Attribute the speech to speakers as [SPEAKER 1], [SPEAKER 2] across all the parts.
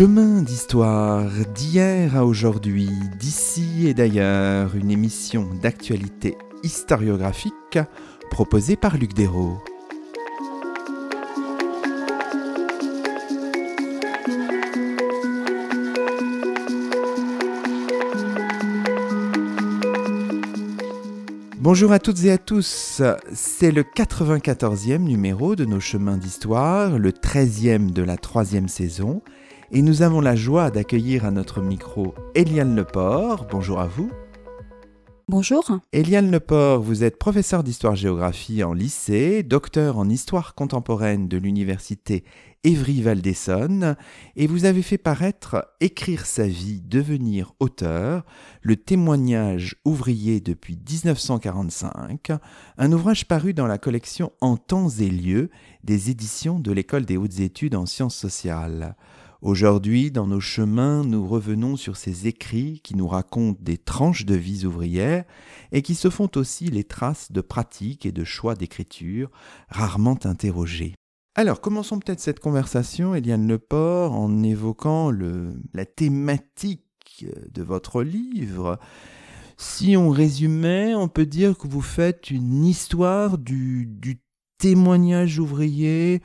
[SPEAKER 1] Chemin d'histoire d'hier à aujourd'hui, d'ici et d'ailleurs, une émission d'actualité historiographique proposée par Luc Dérault. Bonjour à toutes et à tous, c'est le 94e numéro de nos chemins d'histoire, le 13e de la troisième saison, et nous avons la joie d'accueillir à notre micro Eliane Leport. Bonjour à vous.
[SPEAKER 2] Bonjour.
[SPEAKER 1] Eliane Leport, vous êtes professeur d'histoire-géographie en lycée, docteur en histoire contemporaine de l'université Évry-Val d'Essonne, et vous avez fait paraître Écrire sa vie, devenir auteur, le témoignage ouvrier depuis 1945, un ouvrage paru dans la collection En temps et lieu des éditions de l'École des hautes études en sciences sociales. Aujourd'hui, dans nos chemins, nous revenons sur ces écrits qui nous racontent des tranches de vies ouvrières et qui se font aussi les traces de pratiques et de choix d'écriture rarement interrogés. Alors, commençons peut-être cette conversation, Eliane Leport, en évoquant la thématique de votre livre. Si on résumait, on peut dire que vous faites une histoire du témoignage ouvrier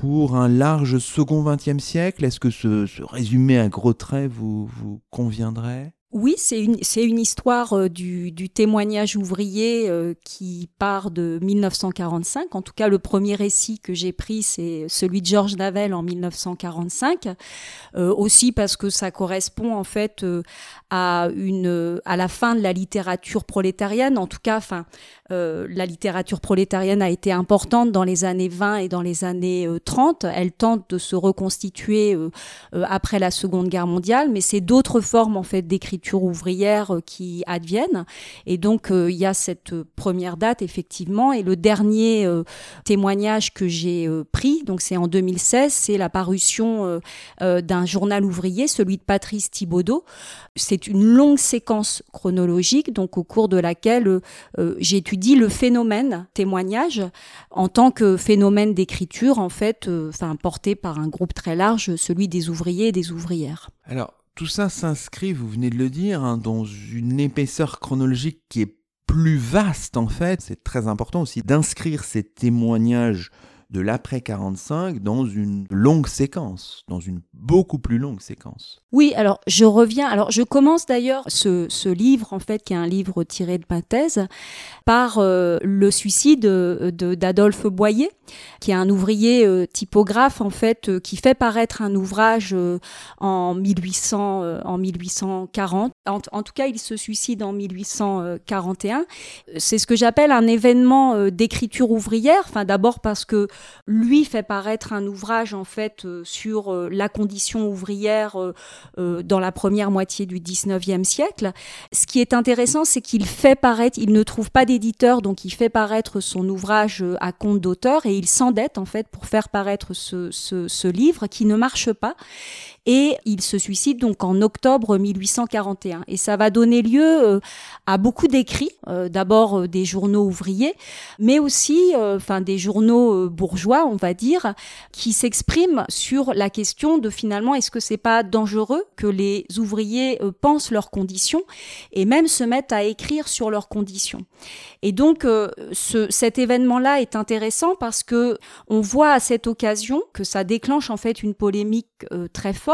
[SPEAKER 1] pour un large second XXe siècle? Est-ce que ce, ce, résumé à gros traits vous, vous conviendrait?
[SPEAKER 2] Oui, c'est une, histoire euh, du, témoignage ouvrier euh, qui part de 1945. En tout cas, le premier récit que j'ai pris, c'est celui de Georges Navel en 1945. Euh, aussi parce que ça correspond en fait à la fin de la littérature prolétarienne. En tout cas, la littérature prolétarienne a été importante dans les années 20 et dans les années 30. Elle tente de se reconstituer après la Seconde Guerre mondiale, mais c'est d'autres formes en fait d'écriture ouvrière qui adviennent. Et donc il y a cette première date effectivement et le dernier témoignage que j'ai pris, donc c'est en 2016, c'est la parution d'un un journal ouvrier, celui de Patrice Thibaudot. C'est une longue séquence chronologique, donc au cours de laquelle euh, j'étudie le phénomène témoignage en tant que phénomène d'écriture, en fait, euh, enfin porté par un groupe très large, celui des ouvriers et des ouvrières.
[SPEAKER 1] Alors, tout ça s'inscrit, vous venez de le dire, hein, dans une épaisseur chronologique qui est plus vaste en fait. C'est très important aussi d'inscrire ces témoignages de l'après 45 dans une longue séquence, dans une beaucoup plus longue séquence.
[SPEAKER 2] Oui, alors je reviens, alors je commence d'ailleurs ce, ce, livre, en fait, qui est un livre tiré de ma thèse, par euh, le suicide de, d'Adolphe Boyer, qui est un ouvrier euh, typographe, en fait, euh, qui fait paraître un ouvrage euh, en, 1800, euh, en 1840. En, en, tout cas, il se suicide en 1841. C'est ce que j'appelle un événement euh, d'écriture ouvrière, enfin d'abord parce que lui fait paraître un ouvrage, en fait, sur la condition ouvrière euh, dans la première moitié du 19e siècle. Ce qui est intéressant, c'est qu'il fait paraître, il ne trouve pas d'éditeur, donc il fait paraître son ouvrage euh, à compte d'auteur et il s'endette en fait pour faire paraître ce livre qui ne marche pas et il se suicide donc en octobre 1841 et ça va donner lieu euh, à beaucoup d'écrits euh, d'abord euh, des journaux ouvriers mais aussi enfin des journaux bourgeois on va dire qui s'expriment sur la question de finalement est-ce que c'est pas dangereux que les ouvriers pensent leurs conditions et même se mettent à écrire sur leurs conditions. Et donc ce, cet événement là est intéressant parce que on voit à cette occasion que ça déclenche en fait une polémique très forte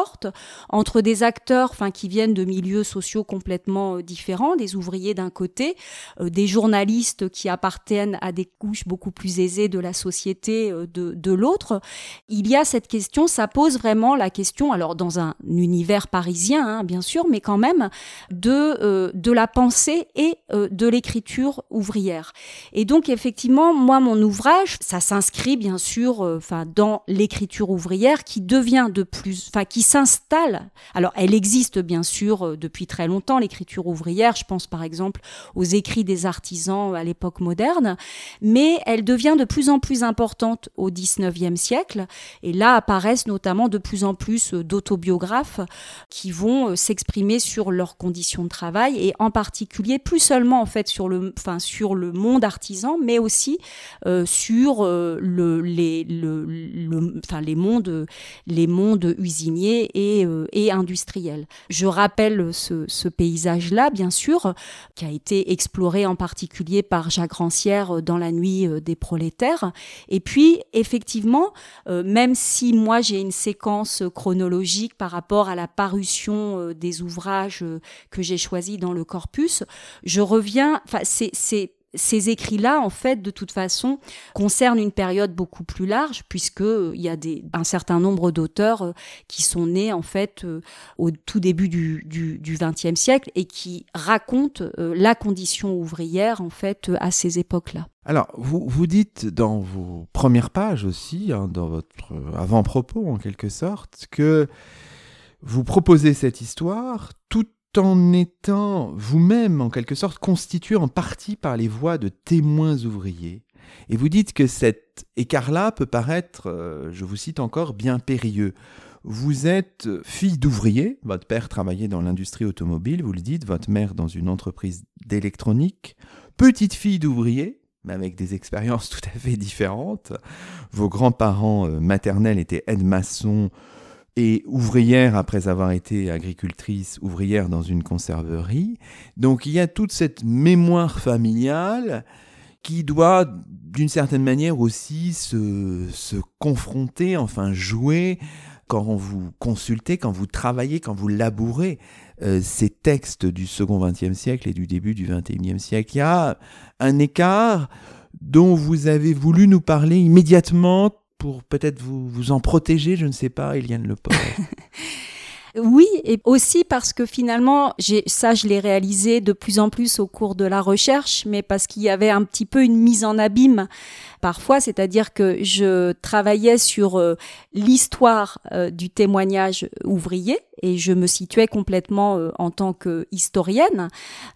[SPEAKER 2] entre des acteurs qui viennent de milieux sociaux complètement euh, différents, des ouvriers d'un côté, euh, des journalistes qui appartiennent à des couches beaucoup plus aisées de la société euh, de, de l'autre. Il y a cette question, ça pose vraiment la question, alors dans un univers parisien hein, bien sûr, mais quand même de de la pensée et de l'écriture ouvrière. Et donc effectivement, moi mon ouvrage, ça s'inscrit bien sûr enfin dans l'écriture ouvrière qui devient de plus enfin qui s'installe. Alors, elle existe bien sûr euh, depuis très longtemps, l'écriture ouvrière. Je pense par exemple aux écrits des artisans à l'époque moderne, mais elle devient de plus en plus importante au 19e siècle. Et là apparaissent notamment de plus en plus euh, d'autobiographes qui vont euh, s'exprimer sur leurs conditions de travail et en particulier plus seulement en fait sur le, monde artisan, mais aussi sur le, les, les mondes usiniers ouvriers et, industriels. Je rappelle ce, paysage-là, bien sûr, qui a été exploré en particulier par Jacques Rancière dans La Nuit des prolétaires. Et puis, effectivement, même si moi j'ai une séquence chronologique par rapport à la parution des ouvrages que j'ai choisis dans le corpus, je reviens, enfin, c'est ces écrits-là, en fait, de toute façon, concernent une période beaucoup plus large, puisque euh, y a un certain nombre d'auteurs euh, qui sont nés, en fait, euh, au tout début du, du, XXe siècle et qui racontent la condition ouvrière, en fait, à ces époques-là.
[SPEAKER 1] Alors, vous, vous dites dans vos premières pages aussi, hein, dans votre avant-propos, en quelque sorte, que vous proposez cette histoire tout en étant vous-même en quelque sorte constitué en partie par les voix de témoins ouvriers. Et vous dites que cet écart-là peut paraître, euh, je vous cite encore, bien périlleux. Vous êtes fille d'ouvrier, votre père travaillait dans l'industrie automobile, vous le dites, votre mère dans une entreprise d'électronique, petite fille d'ouvrier, mais avec des expériences tout à fait différentes. Vos grands-parents euh, maternels étaient aides-maçons, et ouvrière après avoir été agricultrice, ouvrière dans une conserverie. Donc il y a toute cette mémoire familiale qui doit d'une certaine manière aussi se, se confronter, enfin jouer quand vous consultez, quand vous travaillez, quand vous labourez euh, ces textes du second XXe siècle et du début du XXIe siècle. Il y a un écart dont vous avez voulu nous parler immédiatement pour peut-être vous, vous en protéger, je ne sais pas, Eliane Le
[SPEAKER 2] Oui, et aussi parce que finalement, ça, je l'ai réalisé de plus en plus au cours de la recherche, mais parce qu'il y avait un petit peu une mise en abîme parfois, c'est-à-dire que je travaillais sur euh, l'histoire euh, du témoignage ouvrier et je me situais complètement euh, en tant que historienne,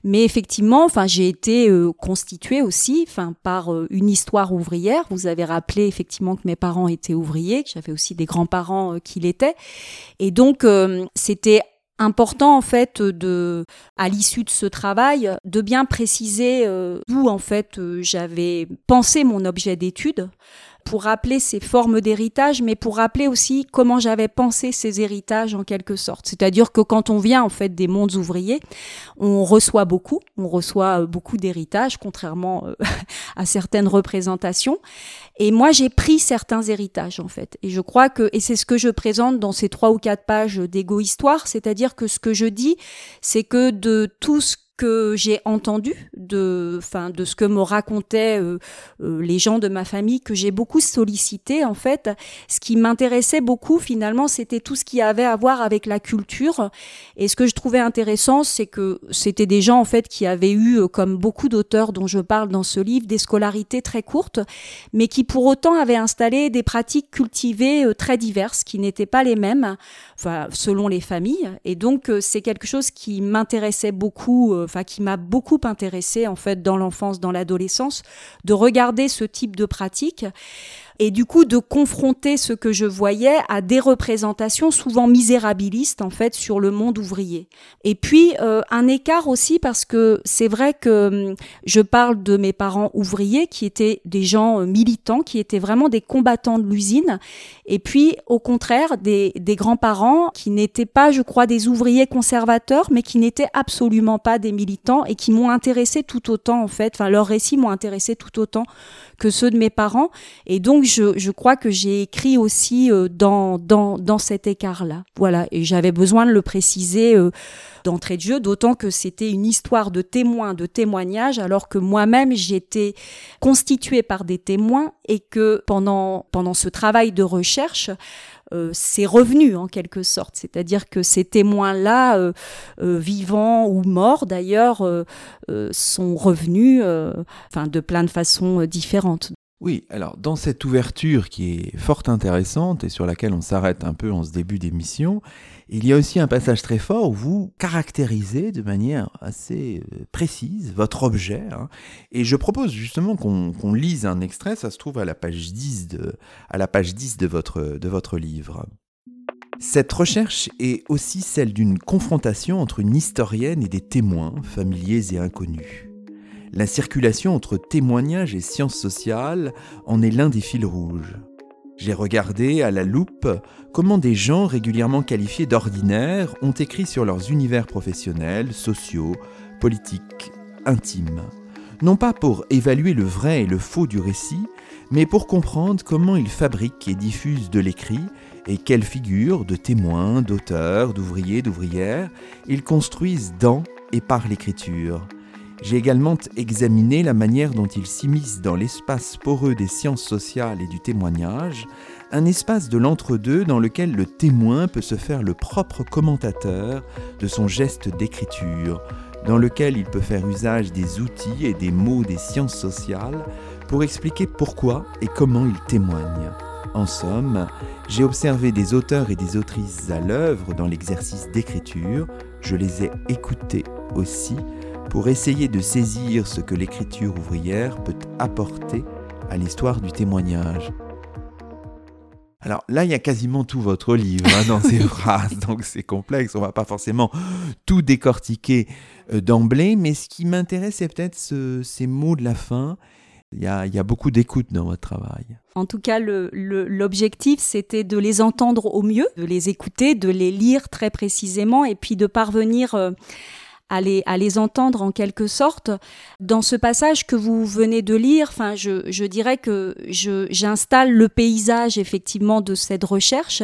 [SPEAKER 2] mais effectivement, enfin, j'ai été constituée aussi, enfin, par une histoire ouvrière. Vous avez rappelé effectivement que mes parents étaient ouvriers, que j'avais aussi des grands-parents qui l'étaient, et donc c'était important en fait de à l'issue de ce travail de bien préciser euh, d'où en fait euh, j'avais pensé mon objet d'étude pour rappeler ces formes d'héritage, mais pour rappeler aussi comment j'avais pensé ces héritages en quelque sorte. C'est-à-dire que quand on vient en fait des mondes ouvriers, on reçoit beaucoup, on reçoit euh, beaucoup d'héritages, contrairement euh, à certaines représentations. Et moi, j'ai pris certains héritages en fait. Et je crois que, et c'est ce que je présente dans ces trois ou quatre pages d'égo-histoire, c'est-à-dire que ce que je dis, c'est que de tout ce que j'ai entendu de, enfin, de ce que me racontaient euh, euh, les gens de ma famille que j'ai beaucoup sollicité en fait. Ce qui m'intéressait beaucoup finalement, c'était tout ce qui avait à voir avec la culture. Et ce que je trouvais intéressant, c'est que c'était des gens en fait qui avaient eu, euh, comme beaucoup d'auteurs dont je parle dans ce livre, des scolarités très courtes, mais qui pour autant avaient installé des pratiques cultivées très diverses, qui n'étaient pas les mêmes, enfin, selon les familles. Et donc c'est quelque chose qui m'intéressait beaucoup qui m'a beaucoup intéressée en fait dans l'enfance, dans l'adolescence, de regarder ce type de pratique et du coup de confronter ce que je voyais à des représentations souvent misérabilistes en fait sur le monde ouvrier. Et puis euh, un écart aussi parce que c'est vrai que hum, je parle de mes parents ouvriers qui étaient des gens euh, militants, qui étaient vraiment des combattants de l'usine, et puis au contraire des, des grands-parents qui n'étaient pas, je crois, des ouvriers conservateurs, mais qui n'étaient absolument pas des militants et qui m'ont intéressé tout autant en fait, enfin leurs récits m'ont intéressé tout autant que ceux de mes parents. Et donc, je, crois que j'ai écrit aussi euh, dans, dans, dans cet écart-là. Voilà, et j'avais besoin de le préciser euh, d'entrée de jeu, d'autant que c'était une histoire de témoins, de témoignages, alors que moi-même, j'étais constituée par des témoins et que pendant, pendant ce travail de recherche, euh, c'est revenu en quelque sorte. C'est-à-dire que ces témoins-là, euh, euh, vivants ou morts d'ailleurs, sont revenus de plein de façons différentes.
[SPEAKER 1] Oui, alors dans cette ouverture qui est fort intéressante et sur laquelle on s'arrête un peu en ce début d'émission, il y a aussi un passage très fort où vous caractérisez de manière assez euh, précise votre objet. Hein. et je propose justement qu'on lise un extrait, ça se trouve à la page 10 de, à la page 10 de, votre, de votre livre. Cette recherche est aussi celle d'une confrontation entre une historienne et des témoins, familiers et inconnus. La circulation entre témoignages et sciences sociales en est l'un des fils rouges. J'ai regardé à la loupe comment des gens régulièrement qualifiés d'ordinaires ont écrit sur leurs univers professionnels, sociaux, politiques, intimes. Non pas pour évaluer le vrai et le faux du récit, mais pour comprendre comment ils fabriquent et diffusent de l'écrit et quelles figures de témoins, d'auteurs, d'ouvriers, d'ouvrières ils construisent dans et par l'écriture. J'ai également examiné la manière dont ils s'immiscent dans l'espace poreux des sciences sociales et du témoignage, un espace de l'entre-deux dans lequel le témoin peut se faire le propre commentateur de son geste d'écriture, dans lequel il peut faire usage des outils et des mots des sciences sociales pour expliquer pourquoi et comment il témoigne. En somme, j'ai observé des auteurs et des autrices à l'œuvre dans l'exercice d'écriture, je les ai écoutés aussi pour essayer de saisir ce que l'écriture ouvrière peut apporter à l'histoire du témoignage. Alors là, il y a quasiment tout votre livre hein, dans ces phrases, donc c'est complexe, on va pas forcément tout décortiquer euh, d'emblée, mais ce qui m'intéresse, c'est peut-être ces mots de la fin. Il y a, beaucoup d'écoute dans votre travail.
[SPEAKER 2] En tout cas, l'objectif, c'était de les entendre au mieux, de les écouter, de les lire très précisément, et puis de parvenir... Euh, à les, à les entendre en quelque sorte. Dans ce passage que vous venez de lire, enfin, je, dirais que je, j'installe le paysage effectivement de cette recherche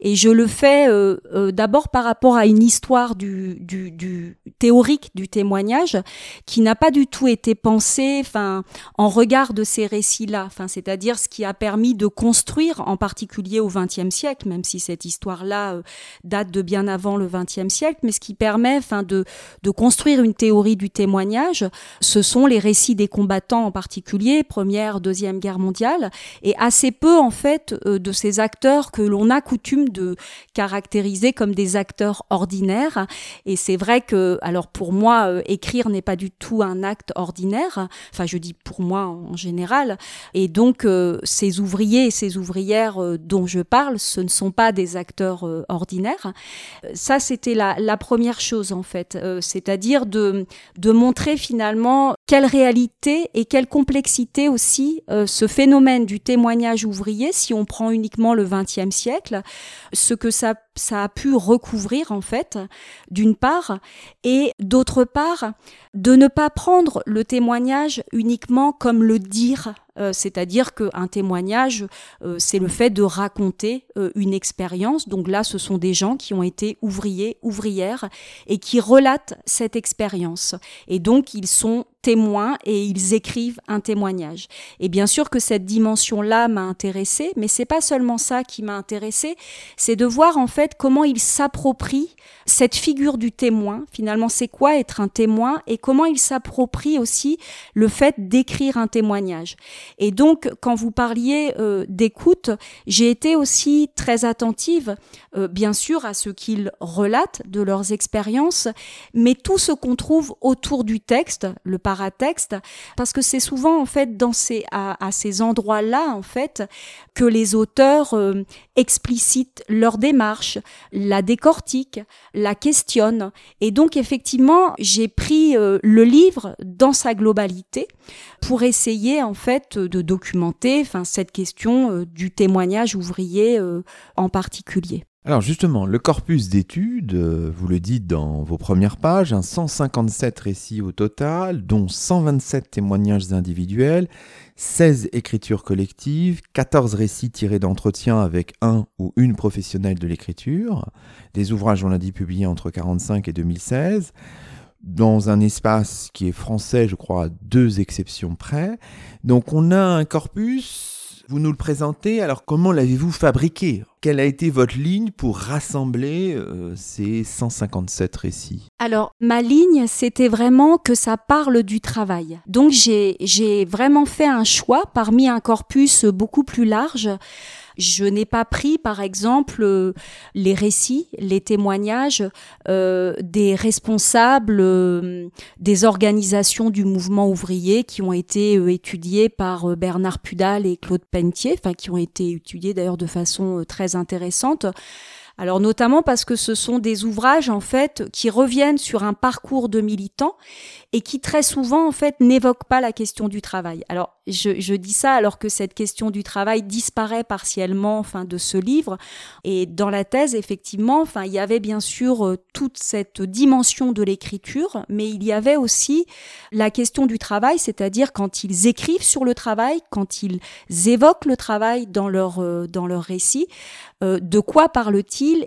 [SPEAKER 2] et je le fais euh, euh, d'abord par rapport à une histoire du, du théorique du témoignage qui n'a pas du tout été pensée enfin, en regard de ces récits-là, enfin, c'est-à-dire ce qui a permis de construire, en particulier au XXe siècle, même si cette histoire-là euh, date de bien avant le XXe siècle, mais ce qui permet enfin, de, de construire une théorie du témoignage, ce sont les récits des combattants en particulier, première, deuxième guerre mondiale, et assez peu en fait euh, de ces acteurs que l'on a coutume de caractériser comme des acteurs ordinaires. Et c'est vrai que, alors pour moi, euh, écrire n'est pas du tout un acte ordinaire. Enfin, je dis pour moi en général. Et donc, euh, ces ouvriers et ces ouvrières dont je parle, ce ne sont pas des acteurs ordinaires. Ça, c'était la, la, première chose en fait c'est-à-dire de, montrer finalement quelle réalité et quelle complexité aussi euh, ce phénomène du témoignage ouvrier, si on prend uniquement le XXe siècle, ce que ça, ça a pu recouvrir en fait, d'une part, et d'autre part, de ne pas prendre le témoignage uniquement comme le dire euh, c'est-à-dire qu'un témoignage, euh, c'est le fait de raconter euh, une expérience. Donc là, ce sont des gens qui ont été ouvriers, ouvrières, et qui relatent cette expérience. Et donc, ils sont témoins et ils écrivent un témoignage. Et bien sûr que cette dimension-là m'a intéressée, mais c'est pas seulement ça qui m'a intéressée, c'est de voir en fait comment ils s'approprient cette figure du témoin. Finalement, c'est quoi être un témoin et comment il s'approprie aussi le fait d'écrire un témoignage. Et donc, quand vous parliez euh, d'écoute, j'ai été aussi très attentive, euh, bien sûr, à ce qu'ils relatent de leurs expériences, mais tout ce qu'on trouve autour du texte, le paratexte, parce que c'est souvent en fait dans ces à, ces endroits-là en fait que les auteurs euh, explicitent leur démarche, la décortiquent, la questionnent, et donc effectivement, j'ai pris le livre dans sa globalité pour essayer en fait de documenter enfin, cette question euh, du témoignage ouvrier euh, en particulier.
[SPEAKER 1] Alors justement, le corpus d'études, euh, vous le dites dans vos premières pages, 157 récits au total, dont 127 témoignages individuels, 16 écritures collectives, 14 récits tirés d'entretiens avec un ou une professionnelle de l'écriture, des ouvrages, on l'a dit, publiés entre 1945 et 2016 dans un espace qui est français, je crois, à deux exceptions près. Donc on a un corpus, vous nous le présentez, alors comment l'avez-vous fabriqué? Quelle a été votre ligne pour rassembler euh, ces 157 récits?
[SPEAKER 2] Alors ma ligne, c'était vraiment que ça parle du travail. Donc j'ai vraiment fait un choix parmi un corpus beaucoup plus large je n'ai pas pris, par exemple, euh, les récits, les témoignages euh, des responsables euh, des organisations du mouvement ouvrier qui ont été étudiés par Bernard Pudal et Claude Pentier, enfin qui ont été étudiés d'ailleurs de façon très intéressante Alors notamment parce que ce sont des ouvrages en fait qui reviennent sur un parcours de militants et qui très souvent en fait n'évoquent pas la question du travail. Alors je, dis ça alors que cette question du travail disparaît partiellement enfin de ce livre et dans la thèse effectivement enfin il y avait bien sûr euh, toute cette dimension de l'écriture mais il y avait aussi la question du travail c'est-à-dire quand ils écrivent sur le travail quand ils évoquent le travail dans leur euh, dans leur récit euh, de quoi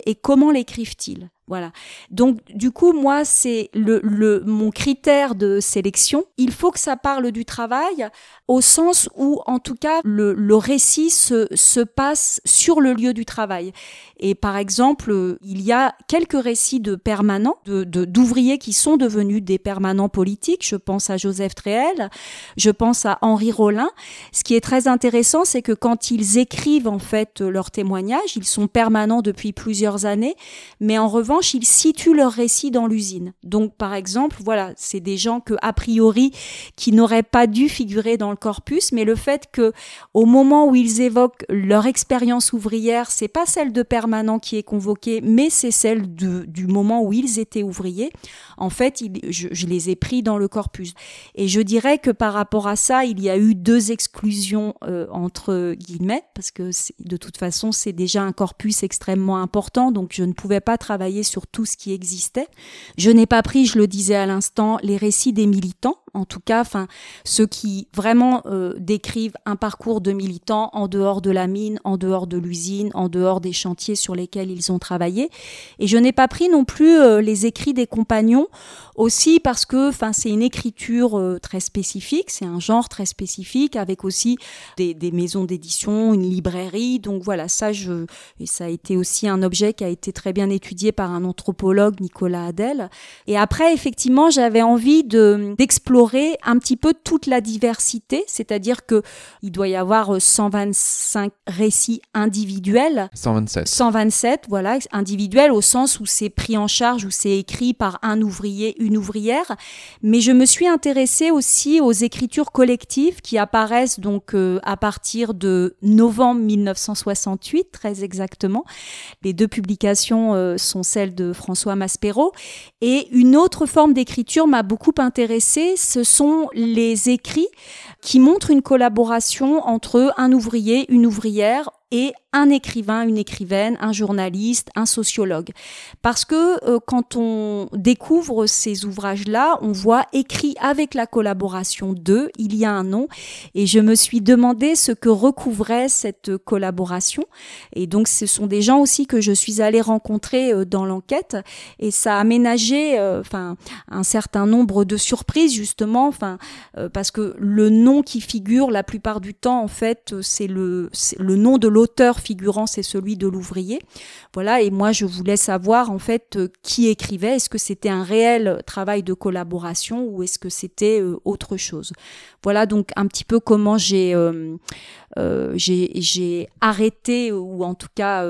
[SPEAKER 2] et comment l'écrivent-ils? Voilà. Donc du coup, moi, c'est le, mon critère de sélection. Il faut que ça parle du travail au sens où, en tout cas, le, le récit se, se passe sur le lieu du travail. Et par exemple, il y a quelques récits de permanents, de, d'ouvriers qui sont devenus des permanents politiques. Je pense à Joseph Tréhel, je pense à Henri Rollin. Ce qui est très intéressant, c'est que quand ils écrivent en fait leurs témoignages, ils sont permanents depuis plusieurs années, mais en revanche, ils situent leur récit dans l'usine. Donc, par exemple, voilà, c'est des gens que a priori qui n'auraient pas dû figurer dans le corpus, mais le fait que au moment où ils évoquent leur expérience ouvrière, c'est pas celle de permanent qui est convoqué, mais c'est celle du moment où ils étaient ouvriers. En fait, je, les ai pris dans le corpus. Et je dirais que par rapport à ça, il y a eu deux exclusions euh, entre guillemets, parce que de toute façon, c'est déjà un corpus extrêmement important, donc je ne pouvais pas travailler sur tout ce qui existait. Je n'ai pas pris, je le disais à l'instant, les récits des militants en tout cas, enfin ceux qui vraiment euh, décrivent un parcours de militants en dehors de la mine, en dehors de l'usine, en dehors des chantiers sur lesquels ils ont travaillé. Et je n'ai pas pris non plus euh, les écrits des compagnons aussi parce que, enfin, c'est une écriture euh, très spécifique, c'est un genre très spécifique avec aussi des, des maisons d'édition, une librairie. Donc voilà, ça, je et ça a été aussi un objet qui a été très bien étudié par un anthropologue, Nicolas Adel. Et après, effectivement, j'avais envie de d'explorer un petit peu toute la diversité, c'est-à-dire que il doit y avoir 125 euh, récits individuels.
[SPEAKER 1] 127.
[SPEAKER 2] 127, voilà, individuels au sens où c'est pris en charge, où c'est écrit par un ouvrier, une ouvrière. Mais je me suis intéressée aussi aux écritures collectives qui apparaissent donc euh, à partir de novembre 1968, très exactement. Les deux publications euh, sont celles de François Maspero. Et une autre forme d'écriture m'a beaucoup intéressée, ce sont les écrits qui montrent une collaboration entre un ouvrier, une ouvrière et un écrivain, une écrivaine, un journaliste, un sociologue. Parce que euh, quand on découvre ces ouvrages-là, on voit écrit avec la collaboration d'eux, il y a un nom, et je me suis demandé ce que recouvrait cette collaboration. Et donc ce sont des gens aussi que je suis allée rencontrer euh, dans l'enquête, et ça a aménagé euh, enfin un certain nombre de surprises justement, enfin parce que le nom qui figure la plupart du temps en fait c'est le le nom de l'auteur figurant, c'est celui de l'ouvrier. Voilà, et moi je voulais savoir en fait euh, qui écrivait, est-ce que c'était un réel travail de collaboration ou est-ce que c'était euh, autre chose? Voilà donc un petit peu comment j'ai euh, arrêté ou en tout cas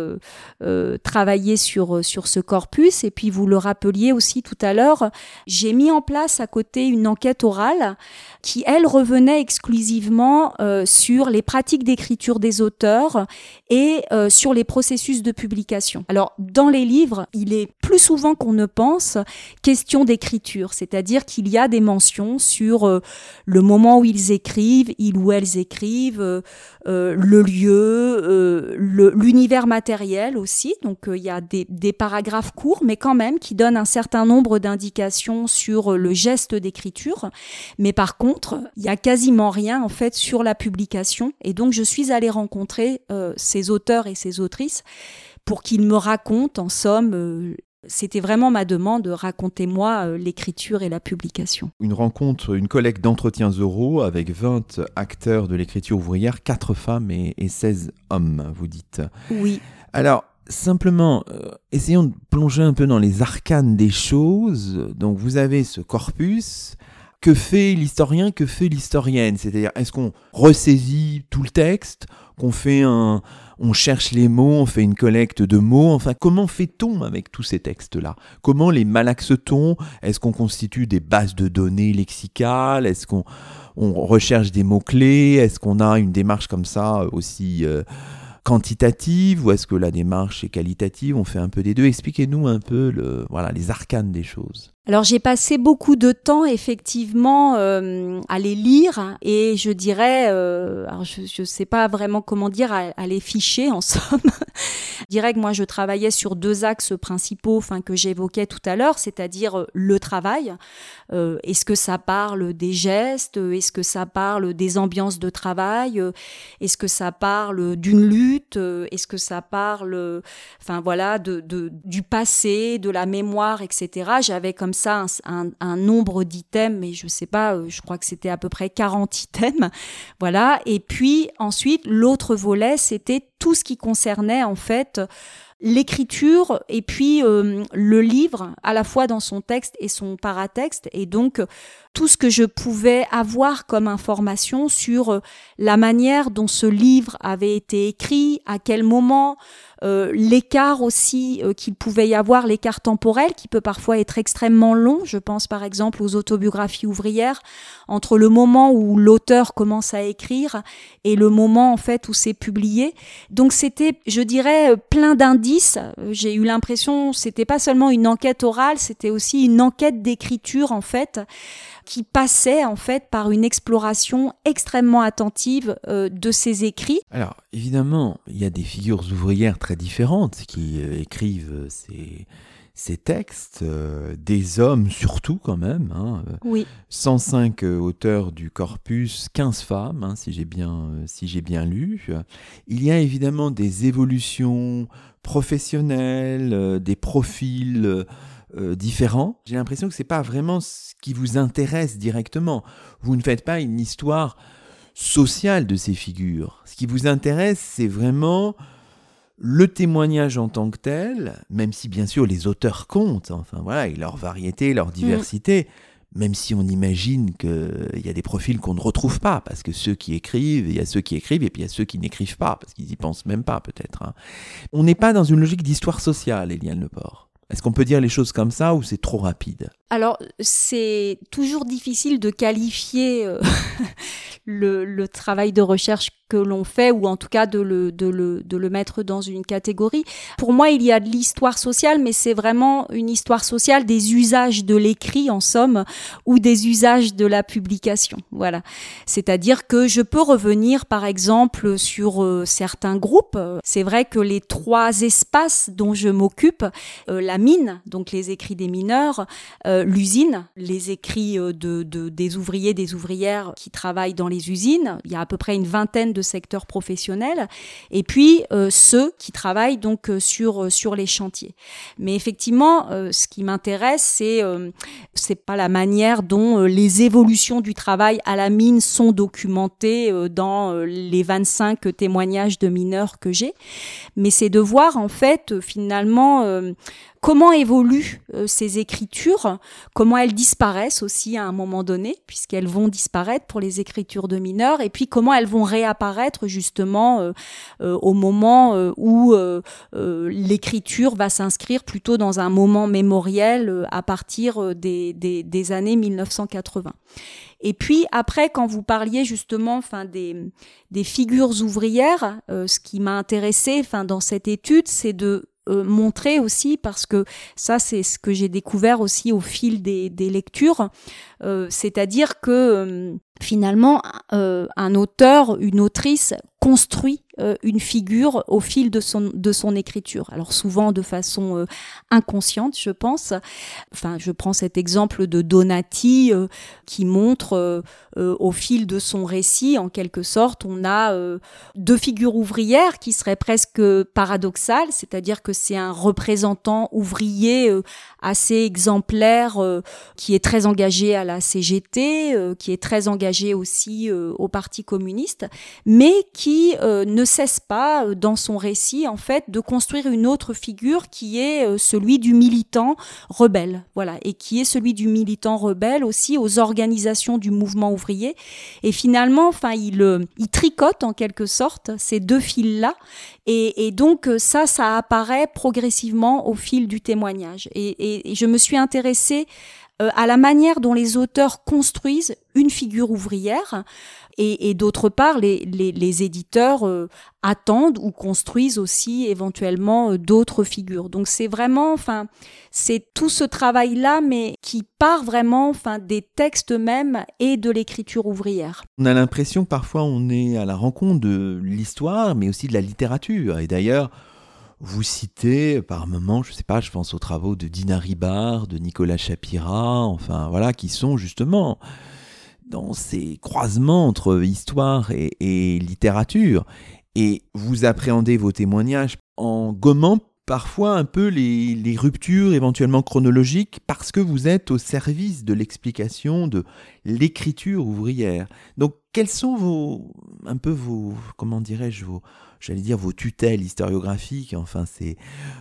[SPEAKER 2] travaillé sur sur ce corpus et puis vous le rappeliez aussi tout à l'heure, j'ai mis en place à côté une enquête orale qui elle revenait exclusivement sur les pratiques d'écriture des auteurs et euh, sur les processus de publication. Alors, dans les livres, il est plus souvent qu'on ne pense question d'écriture, c'est-à-dire qu'il y a des mentions sur euh, le moment où ils écrivent, ils ou elles écrivent, euh, le lieu, l'univers matériel aussi. Donc, il y a des, paragraphes courts, mais quand même qui donnent un certain nombre d'indications sur le geste d'écriture. Mais par contre, il y a quasiment rien en fait sur la publication. Et donc, je suis allée rencontrer ces auteurs et ces autrices pour qu'ils me racontent, en somme, euh, c'était vraiment ma demande, racontez-moi euh, l'écriture et la publication.
[SPEAKER 1] Une rencontre, une collecte d'entretiens oraux avec 20 acteurs de l'écriture ouvrière, 4 femmes et, 16 hommes, vous dites.
[SPEAKER 2] Oui.
[SPEAKER 1] Alors, simplement, euh, essayons de plonger un peu dans les arcanes des choses. Donc, vous avez ce corpus. Que fait l'historien Que fait l'historienne? C'est-à-dire, est-ce qu'on ressaisit tout le texte qu'on fait un, on cherche les mots, on fait une collecte de mots? Enfin, comment fait-on avec tous ces textes-là? Comment les malaxe-t-on? Est-ce qu'on constitue des bases de données lexicales? Est-ce qu'on on recherche des mots-clés? Est-ce qu'on a une démarche comme ça aussi euh, quantitative? Ou est-ce que la démarche est qualitative? On fait un peu des deux. Expliquez-nous un peu le, voilà, les arcanes des choses.
[SPEAKER 2] Alors j'ai passé beaucoup de temps effectivement euh, à les lire et je dirais, euh, je ne sais pas vraiment comment dire, à, les ficher en somme. je dirais que moi je travaillais sur deux axes principaux, enfin que j'évoquais tout à l'heure, c'est-à-dire euh, le travail. Est-ce que ça parle des gestes? Est-ce que ça parle des ambiances de travail? Est-ce que ça parle d'une lutte? Est-ce que ça parle, enfin voilà, du passé, de la mémoire, etc. J'avais comme ça un, nombre d'items, mais je sais pas, euh, je crois que c'était à peu près 40 items. Voilà. Et puis ensuite, l'autre volet, c'était tout ce qui concernait en fait l'écriture et puis euh, le livre à la fois dans son texte et son paratexte et donc tout ce que je pouvais avoir comme information sur euh, la manière dont ce livre avait été écrit, à quel moment, euh, l'écart aussi euh, qu'il pouvait y avoir, l'écart temporel qui peut parfois être extrêmement long. Je pense par exemple aux autobiographies ouvrières, entre le moment où l'auteur commence à écrire et le moment en fait où c'est publié. Donc c'était, je dirais, plein d'indices. J'ai eu l'impression, c'était pas seulement une enquête orale, c'était aussi une enquête d'écriture en fait qui passait en fait par une exploration extrêmement attentive euh, de ses écrits.
[SPEAKER 1] Alors évidemment, il y a des figures ouvrières très différentes qui euh, écrivent euh, ces, ces textes, des hommes surtout quand même. Hein,
[SPEAKER 2] oui.
[SPEAKER 1] 105 auteurs du corpus, 15 femmes, hein, si j'ai bien, si j'ai bien lu. Il y a évidemment des évolutions professionnelles, des profils euh, différents. J'ai l'impression que c'est pas vraiment ce qui vous intéresse directement. Vous ne faites pas une histoire sociale de ces figures. Ce qui vous intéresse, c'est vraiment le témoignage en tant que tel, même si bien sûr les auteurs comptent, enfin voilà, et leur variété, leur mm. diversité, même si on imagine qu'il y a des profils qu'on ne retrouve pas, parce que ceux qui écrivent, il y a ceux qui écrivent, et puis il y a ceux qui n'écrivent pas, parce qu'ils y pensent même pas peut-être. Hein. On n'est pas dans une logique d'histoire sociale, Eliane Leport. Est-ce qu'on peut dire les choses comme ça ou c'est trop rapide?
[SPEAKER 2] Alors, c'est toujours difficile de qualifier euh, le, travail de recherche que l'on fait, ou en tout cas de le, de, le, de le mettre dans une catégorie. Pour moi, il y a de l'histoire sociale, mais c'est vraiment une histoire sociale des usages de l'écrit, en somme, ou des usages de la publication. Voilà. C'est-à-dire que je peux revenir, par exemple, sur euh, certains groupes. C'est vrai que les trois espaces dont je m'occupe, euh, la mine, donc les écrits des mineurs, euh, l'usine, les écrits de, de, des ouvriers, des ouvrières qui travaillent dans les usines. Il y a à peu près une vingtaine de secteurs professionnels. Et puis euh, ceux qui travaillent donc euh, sur euh, sur les chantiers. Mais effectivement, ce qui m'intéresse, c'est c'est pas la manière dont les évolutions du travail à la mine sont documentées dans les 25 témoignages de mineurs que j'ai, mais c'est de voir en fait finalement comment évoluent euh, ces écritures, comment elles disparaissent aussi à un moment donné, puisqu'elles vont disparaître pour les écritures de mineurs, et puis comment elles vont réapparaître justement euh, euh, au moment où l'écriture va s'inscrire plutôt dans un moment mémoriel à partir des, des, des années 1980. Et puis après, quand vous parliez justement, enfin des, des figures ouvrières, ce qui m'a intéressé, enfin dans cette étude, c'est de euh, montrer aussi parce que ça c'est ce que j'ai découvert aussi au fil des, lectures. Euh, c'est-à-dire que euh, finalement un auteur une autrice construit une figure au fil de son de son écriture. Alors souvent de façon inconsciente je pense. Enfin je prends cet exemple de Donati qui montre au fil de son récit en quelque sorte on a deux figures ouvrières qui seraient presque paradoxales c'est-à-dire que c'est un représentant ouvrier euh, assez exemplaire euh, qui est très engagé à la CGT, euh, qui est très engagé aussi au Parti communiste, mais qui ne cesse pas dans son récit en fait de construire une autre figure qui est celui du militant rebelle, voilà, et qui est celui du militant rebelle aussi aux organisations du mouvement ouvrier. Et finalement, enfin, il, tricote en quelque sorte ces deux fils là, et, donc ça, ça apparaît progressivement au fil du témoignage. Et, je me suis intéressée à la manière dont les auteurs construisent une figure ouvrière et, d'autre part, les, les, éditeurs euh, attendent ou construisent aussi éventuellement euh, d'autres figures. Donc c'est vraiment, enfin, c'est tout ce travail-là, mais qui part vraiment, enfin, des textes mêmes et de l'écriture ouvrière.
[SPEAKER 1] On a l'impression parfois on est à la rencontre de l'histoire, mais aussi de la littérature. Et d'ailleurs, vous citez par moments, je sais pas, je pense aux travaux de Dina Ribard, de Nicolas Chapira, enfin voilà, qui sont justement dans ces croisements entre histoire et, littérature. Et vous appréhendez vos témoignages en gommant parfois un peu les, ruptures éventuellement chronologiques parce que vous êtes au service de l'explication de l'écriture ouvrière. Donc quels sont vos un peu vos comment dirais-je vos j'allais dire vos tutelles historiographiques, enfin c'est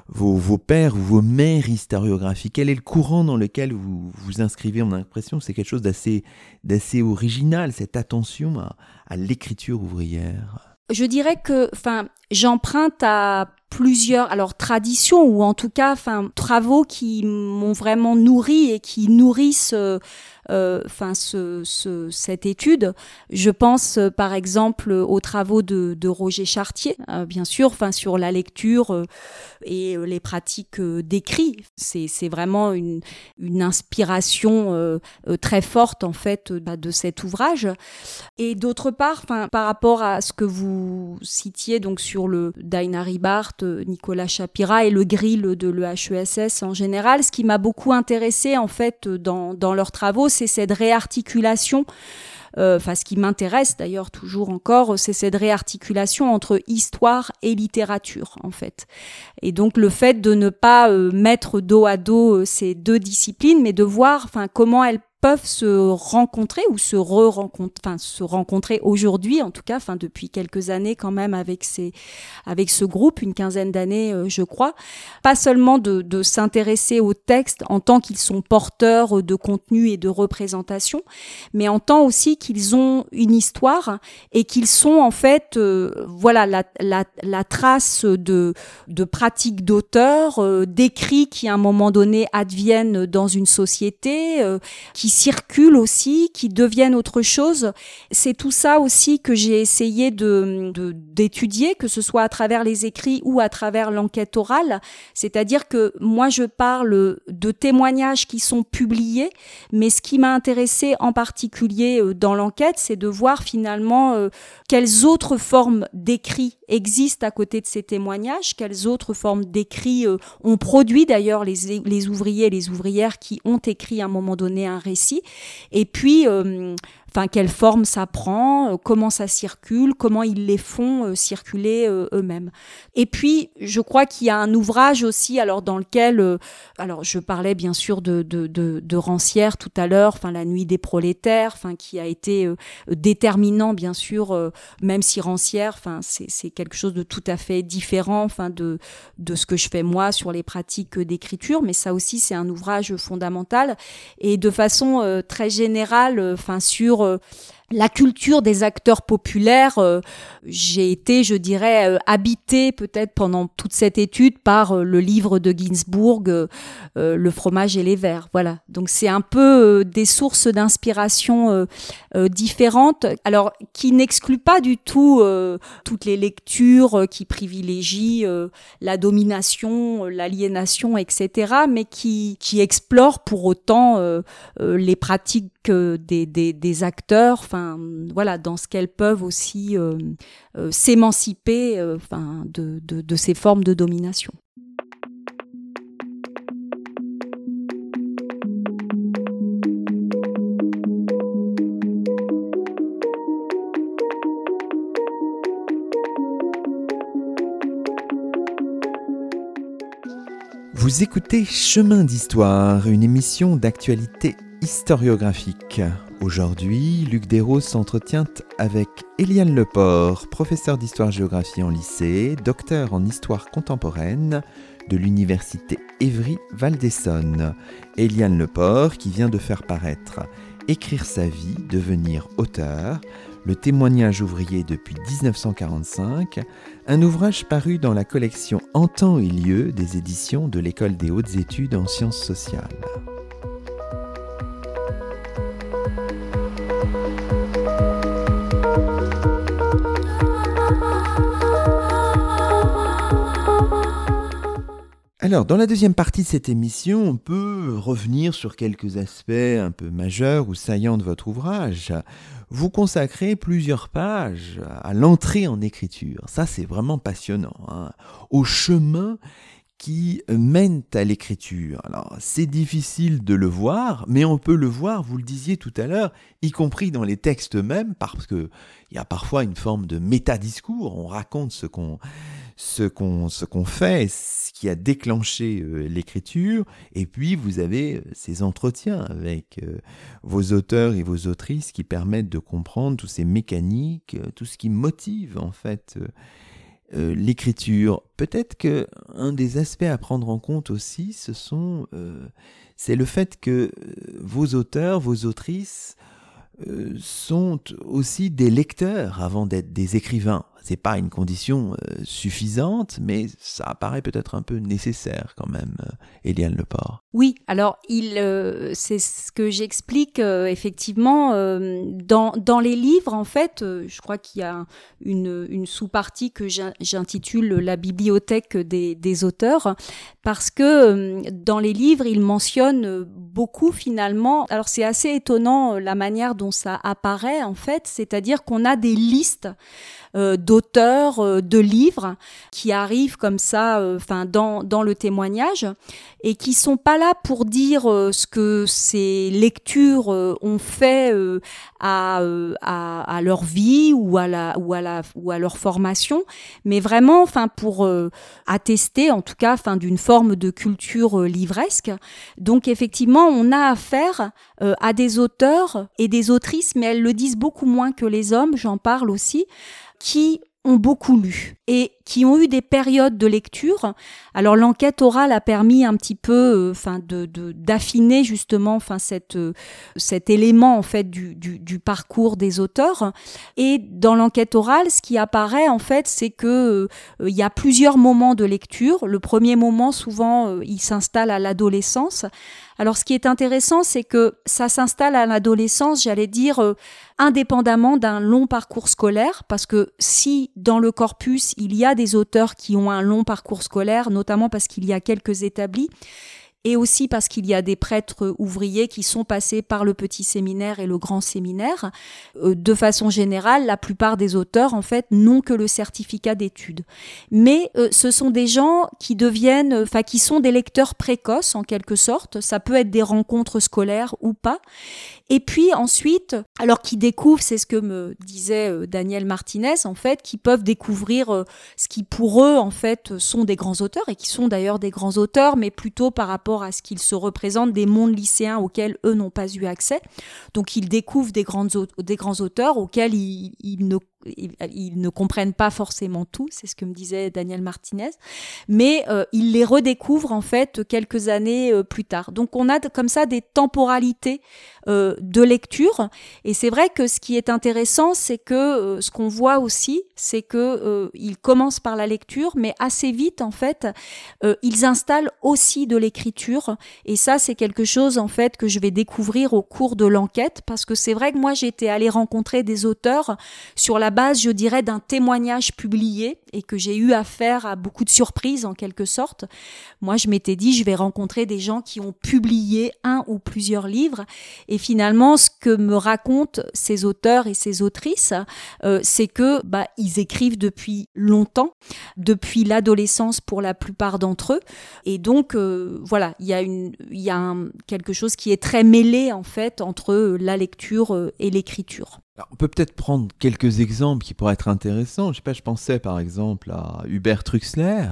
[SPEAKER 1] vos, pères ou vos mères historiographiques. Quel est le courant dans lequel vous vous inscrivez On a l'impression que c'est quelque chose d'assez, d'assez original, cette attention à, à l'écriture ouvrière.
[SPEAKER 2] Je dirais que, enfin, j'emprunte à plusieurs alors traditions ou en tout cas enfin travaux qui m'ont vraiment nourri et qui nourrissent euh, euh, enfin ce, cette étude. Je pense euh, par exemple aux travaux de, Roger Chartier, bien sûr, enfin sur la lecture et les pratiques d'écrit. C'est, c'est vraiment une, une inspiration très forte en fait bah, de cet ouvrage. Et d'autre part, enfin par rapport à ce que vous citiez donc sur le Dainari Barth, Nicolas Chapira et le grill de l'EHESS en général. Ce qui m'a beaucoup intéressé en fait dans, dans leurs travaux, c'est cette réarticulation euh, enfin ce qui m'intéresse d'ailleurs toujours encore, c'est cette réarticulation entre histoire et littérature en fait. Et donc le fait de ne pas euh, mettre dos à dos euh, ces deux disciplines, mais de voir enfin comment elles peuvent se rencontrer ou se re-rencontrer, enfin se rencontrer aujourd'hui en tout cas, enfin depuis quelques années quand même avec ces, avec ce groupe, une quinzaine d'années euh, je crois, pas seulement de, de s'intéresser aux textes en tant qu'ils sont porteurs de contenu et de représentation, mais en tant aussi qu'ils ont une histoire et qu'ils sont en fait, euh, voilà la, la, la, trace de, de pratiques d'auteurs, euh, d'écrits qui à un moment donné adviennent dans une société, qui circulent aussi, qui deviennent autre chose. C'est tout ça aussi que j'ai essayé de d'étudier, que ce soit à travers les écrits ou à travers l'enquête orale. C'est-à-dire que moi, je parle de témoignages qui sont publiés, mais ce qui m'a intéressé en particulier euh, dans l'enquête, c'est de voir finalement euh, quelles autres formes d'écrits existent à côté de ces témoignages, quelles autres formes d'écrits euh, ont produit d'ailleurs les, les ouvriers et les ouvrières qui ont écrit à un moment donné un récit et puis, euh, enfin quelle forme ça prend, euh, comment ça circule, comment ils les font euh, circuler euh, eux-mêmes. Et puis je crois qu'il y a un ouvrage aussi alors dans lequel alors je parlais bien sûr de de, de, Rancière tout à l'heure, enfin la nuit des prolétaires, enfin qui a été déterminant bien sûr même si Rancière, enfin c'est c'est quelque chose de tout à fait différent enfin de de ce que je fais moi sur les pratiques d'écriture, mais ça aussi c'est un ouvrage fondamental et de façon très générale enfin sur euh, la culture des acteurs populaires, euh, j'ai été, je dirais, euh, habité peut-être pendant toute cette étude par le livre de Ginsburg, Le fromage et les vers. Voilà. Donc c'est un peu des sources d'inspiration différentes, alors qui n'excluent pas du tout toutes les lectures qui privilégient la domination, l'aliénation, etc., mais qui, qui explorent pour autant les pratiques des, des, acteurs, enfin voilà, dans ce qu'elles peuvent aussi euh, euh, s'émanciper euh, enfin, de, de ces formes de domination.
[SPEAKER 1] Vous écoutez Chemin d'Histoire, une émission d'actualité historiographique. Aujourd'hui, Luc Desros s'entretient avec Eliane Leport, professeur d'histoire-géographie en lycée, docteur en histoire contemporaine de l'université Évry-Val d'Essonne. Eliane Leport qui vient de faire paraître Écrire sa vie, devenir auteur, le témoignage ouvrier depuis 1945, un ouvrage paru dans la collection En temps et lieu des éditions de l'École des hautes études en sciences sociales. Alors, dans la deuxième partie de cette émission, on peut revenir sur quelques aspects un peu majeurs ou saillants de votre ouvrage. Vous consacrez plusieurs pages à l'entrée en écriture. Ça, c'est vraiment passionnant. Hein. Au chemin qui mènent à l'écriture. Alors, c'est difficile de le voir, mais on peut le voir, vous le disiez tout à l'heure, y compris dans les textes eux-mêmes, parce qu'il y a parfois une forme de métadiscours. On raconte ce qu'on ce qu'on ce qu'on fait, ce qui a déclenché euh, l'écriture, et puis vous avez euh, ces entretiens avec euh, vos auteurs et vos autrices qui permettent de comprendre tous ces mécaniques, tout ce qui motive en fait l'écriture. Peut-être que un des aspects à prendre en compte aussi, ce sont, euh, c'est le fait que euh, vos auteurs, vos autrices sont aussi des lecteurs avant d'être des écrivains c'est pas une condition euh, suffisante, mais ça apparaît peut-être un peu nécessaire quand même, euh, Eliane Leport.
[SPEAKER 2] Oui, alors il, euh, c'est ce que j'explique effectivement dans, dans les livres. En fait, je crois qu'il y a une, une sous-partie que j'intitule la bibliothèque des, des, auteurs, parce que dans les livres, il mentionne beaucoup finalement. Alors c'est assez étonnant la manière dont ça apparaît en fait, c'est-à-dire qu'on a des listes d'auteurs euh, de livres qui arrivent comme ça, euh, enfin dans, dans le témoignage et qui sont pas là pour dire ce que ces lectures ont fait à, à, à, leur vie ou à la ou à la ou à leur formation, mais vraiment, enfin pour attester en tout cas, enfin d'une forme de culture livresque. Donc effectivement, on a affaire à des auteurs et des autrices, mais elles le disent beaucoup moins que les hommes. J'en parle aussi qui ont beaucoup lu. Et qui ont eu des périodes de lecture. Alors l'enquête orale a permis un petit peu, euh, enfin, de d'affiner justement, enfin, cette euh, cet élément en fait du, du, parcours des auteurs. Et dans l'enquête orale, ce qui apparaît en fait, c'est que euh, il y a plusieurs moments de lecture. Le premier moment, souvent, il s'installe à l'adolescence. Alors ce qui est intéressant, c'est que ça s'installe à l'adolescence, j'allais dire, indépendamment d'un long parcours scolaire, parce que si dans le corpus il y a des auteurs qui ont un long parcours scolaire, notamment parce qu'il y a quelques établis, et aussi parce qu'il y a des prêtres ouvriers qui sont passés par le petit séminaire et le grand séminaire. Euh, de façon générale, la plupart des auteurs, en fait, n'ont que le certificat d'études. Mais euh, ce sont des gens qui deviennent, enfin, qui sont des lecteurs précoces, en quelque sorte. Ça peut être des rencontres scolaires ou pas. Et puis ensuite, alors qui découvrent, c'est ce que me disait euh, Daniel Martinez, en fait, qui peuvent découvrir ce qui pour eux, en fait, sont des grands auteurs et qui sont d'ailleurs des grands auteurs, mais plutôt par rapport à ce qu'ils se représentent des mondes lycéens auxquels eux n'ont pas eu accès. Donc ils découvrent des, des grands auteurs auxquels ils, ils ne ils ne comprennent pas forcément tout, c'est ce que me disait Daniel Martinez, mais euh, ils les redécouvrent en fait quelques années euh, plus tard. Donc on a comme ça des temporalités euh, de lecture, et c'est vrai que ce qui est intéressant, c'est que ce qu'on voit aussi, c'est que ils commencent par la lecture, mais assez vite en fait, ils installent aussi de l'écriture, et ça c'est quelque chose en fait que je vais découvrir au cours de l'enquête, parce que c'est vrai que moi j'étais allée rencontrer des auteurs sur la base, je dirais, d'un témoignage publié et que j'ai eu affaire à beaucoup de surprises en quelque sorte. Moi, je m'étais dit, je vais rencontrer des gens qui ont publié un ou plusieurs livres. Et finalement, ce que me racontent ces auteurs et ces autrices, euh, c'est que bah, ils écrivent depuis longtemps, depuis l'adolescence pour la plupart d'entre eux. Et donc, euh, voilà, il y a, une, y a quelque chose qui est très mêlé en fait entre la lecture euh, et l'écriture
[SPEAKER 1] on peut peut-être prendre quelques exemples qui pourraient être intéressants. Je sais pas, je pensais par exemple à Hubert Truxler,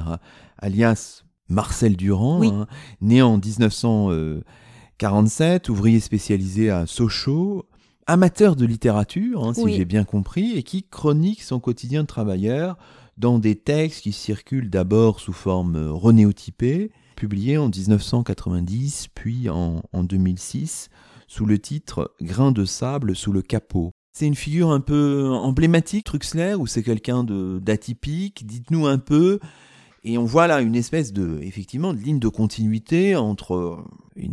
[SPEAKER 1] alias Marcel Durand, hein, né en 1947, ouvrier spécialisé à Sochaux, amateur de littérature, hein, si j'ai bien compris, et qui chronique son quotidien de travailleur dans des textes qui circulent d'abord sous forme renéotypée, publiés en 1990, puis en, en 2006, sous le titre Grain de sable sous le capot. C'est une figure un peu emblématique, Truxler, ou c'est quelqu'un d'atypique? Dites-nous un peu. Et on voit là une espèce de, effectivement, de ligne de continuité entre